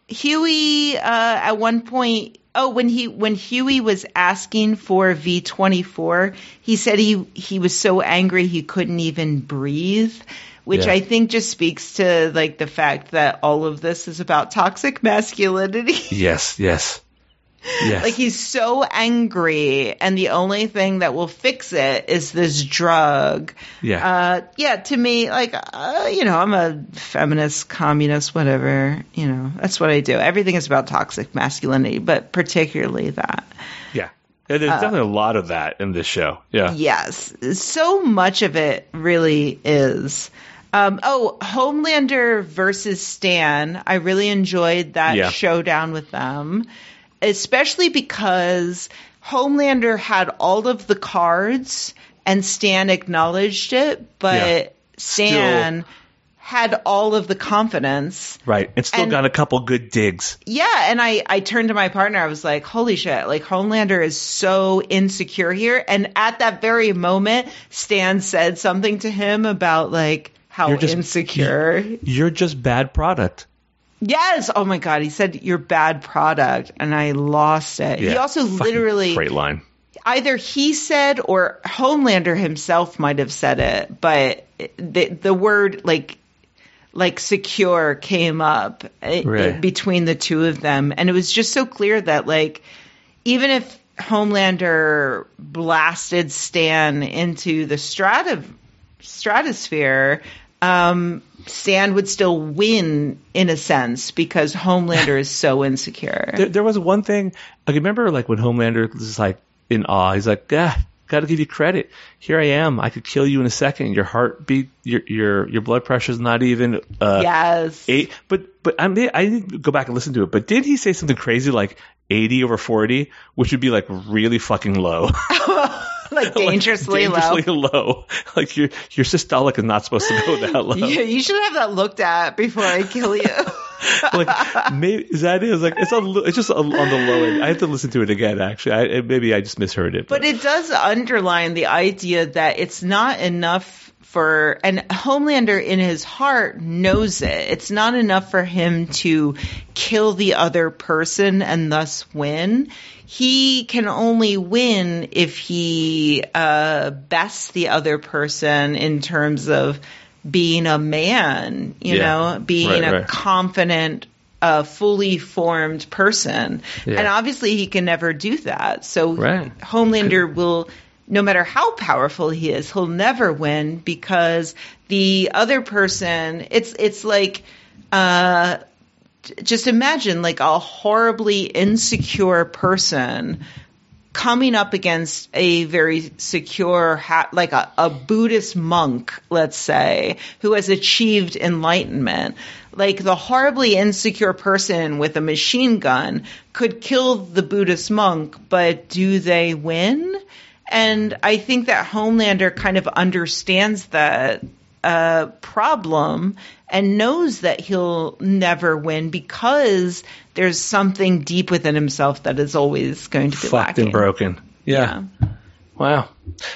Hughie, uh, at one point, oh, when he when Hughie was asking for V twenty four, he said he he was so angry he couldn't even breathe. Which Yeah. I think just speaks to like the fact that all of this is about toxic masculinity. [LAUGHS] Yes, yes, yes. like he's so angry, and the only thing that will fix it is this drug. yeah. Uh, yeah, to me, like, uh, you know, I'm a feminist, communist, whatever. You know, that's what I do. Everything is about toxic masculinity, but particularly that. yeah. Yeah, There's definitely a lot of that in this show. Yeah. Yes, so much of it really is. Um, oh, Homelander versus Stan. I really enjoyed that Yeah. showdown with them, especially because Homelander had all of the cards and Stan acknowledged it, but Yeah. Stan had all of the confidence. Right. And still And- got a couple good digs. Yeah, and I I turned to my partner. I was like, "Holy shit! Like Homelander is so insecure here." And at that very moment, Stan said something to him about like how You're just- insecure. You're just bad product. yes. Oh my god, he said you're bad product, and I lost it. he also literally Great line. either he said or Homelander himself might have said it, but the the word like like secure came up uh, Right. between the two of them, and it was just so clear that like even if Homelander blasted Stan into the strato- stratosphere. Um, Stan would still win in a sense because Homelander is so insecure. [LAUGHS] There, there was one thing. I remember, like when Homelander was like in awe. He's like, "Yeah, got to give you credit. Here I am. I could kill you in a second. Your heartbeat, your your your blood pressure's not even uh, yes. eight. But but I mean, I need to go back and listen to it. But did he say something crazy like eighty over forty, which would be like really fucking low, [LAUGHS] [LAUGHS] [LAUGHS] like dangerously, like, dangerously low. [LAUGHS] Like your your systolic is not supposed to go that [LAUGHS] low. low. Yeah, you should have that looked at before I kill you. like maybe is that it? It's like it's a, it's just on the low end. I have to listen to it again. Actually, I, maybe I just misheard it. But it does underline the idea that it's not enough for, and Homelander in his heart knows it. It's not enough for him to kill the other person and thus win. He can only win if he uh, bests the other person in terms of being a man, you Yeah. know, being Right, a right. confident, uh, fully formed person. Yeah. And obviously he can never do that. So Right. Homelander will, no matter how powerful he is, he'll never win because the other person, it's, it's like, uh, just imagine like a horribly insecure person coming up against a very secure, ha- like a, a Buddhist monk, let's say, who has achieved enlightenment. Like the horribly insecure person with a machine gun could kill the Buddhist monk, but do they win? And I think that Homelander kind of understands that uh, problem and knows that he'll never win because there's something deep within himself that is always going to be fucked lacking. and broken. Yeah. Wow.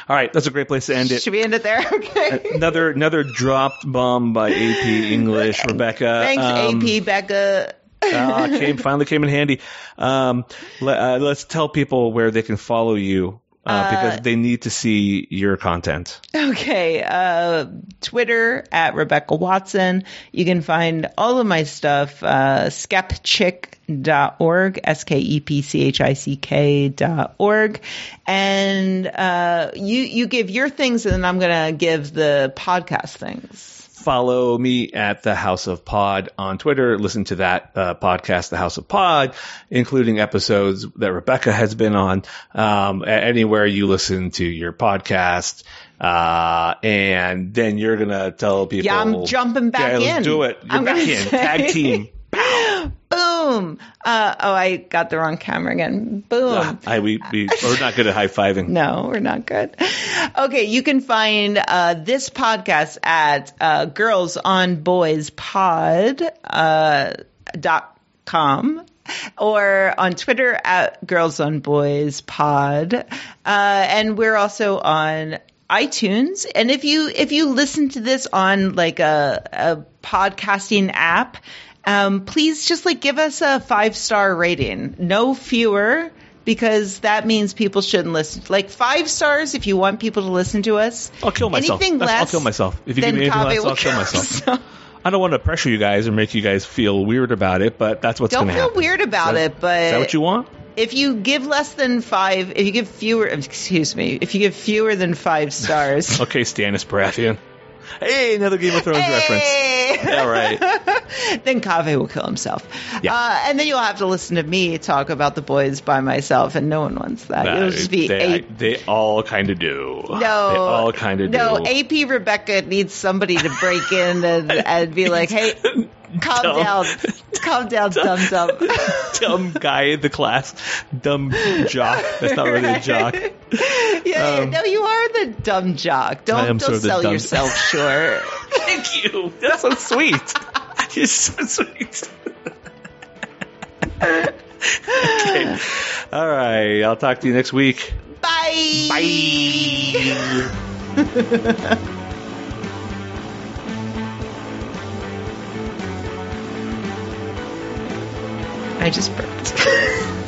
All right, that's a great place to end it. Should we end it there? [LAUGHS] Okay. Another another dropped bomb by AP English, [LAUGHS] Rebecca. Thanks, Um, AP Becca. uh, came finally came in handy. Um, let, uh, let's tell people where they can follow you uh, because they need to see your content. Okay, uh, Twitter at Rebecca Watson. You can find all of my stuff, uh, skepchick.org, S-K-E-P-C-H-I-C-K dot org. And, uh, you, you give your things and then I'm going to give the podcast things. Follow me at the House of Pod on Twitter. Listen to that uh, podcast, The House of Pod, including episodes that Rebecca has been on. Um, anywhere you listen to your podcast, uh, and then you're gonna tell people. Yeah, I'm jumping back yeah, in. Let's do it. You're I'm back in. say- Tag team. [LAUGHS] Boom. Uh, oh, I got the wrong camera again. Boom. Ah, I, we, we, we're not good at high fiving. [LAUGHS] No, we're not good. Okay, you can find uh, this podcast at uh, Girls on Boys Pod uh, dot com or on Twitter at Girls on Boys Pod, uh, and we're also on iTunes. And if you if you listen to this on like a, a podcasting app. Um, please just like give us a five star rating. No fewer because that means people shouldn't listen. Like five stars if you want people to listen to us. I'll kill myself. Anything That's- I'll kill myself. If you give me anything less, I'll kill [LAUGHS] myself. I don't want to pressure you guys or make you guys feel weird about it, but that's what's Don't feel weird about that- it, but Is that what you want? if you give less than five, if you give fewer, excuse me, if you give fewer than five stars, [LAUGHS] Okay, Stannis Baratheon. Hey, another Game of Thrones reference. Hey! Yeah, right. [LAUGHS] then Kaveh will kill himself. Yeah. Uh, and then you'll have to listen to me talk about the boys by myself, and no one wants that. It'll just be they, they all kind of do. No, they all kind of no. do. AP Rebecca needs somebody to break in and, and be like, "Hey, [LAUGHS] calm Dumb. down, calm down, dumb, dum." [LAUGHS] dumb guy in the class, dumb jock. That's not really a jock. [LAUGHS] yeah, Um, no, you are the dumb jock. Don't don't sell dumb- yourself short. Thank you. That's so sweet. You're so sweet. okay. All right. I'll talk to you next week. Bye. Bye. I just burped. [LAUGHS]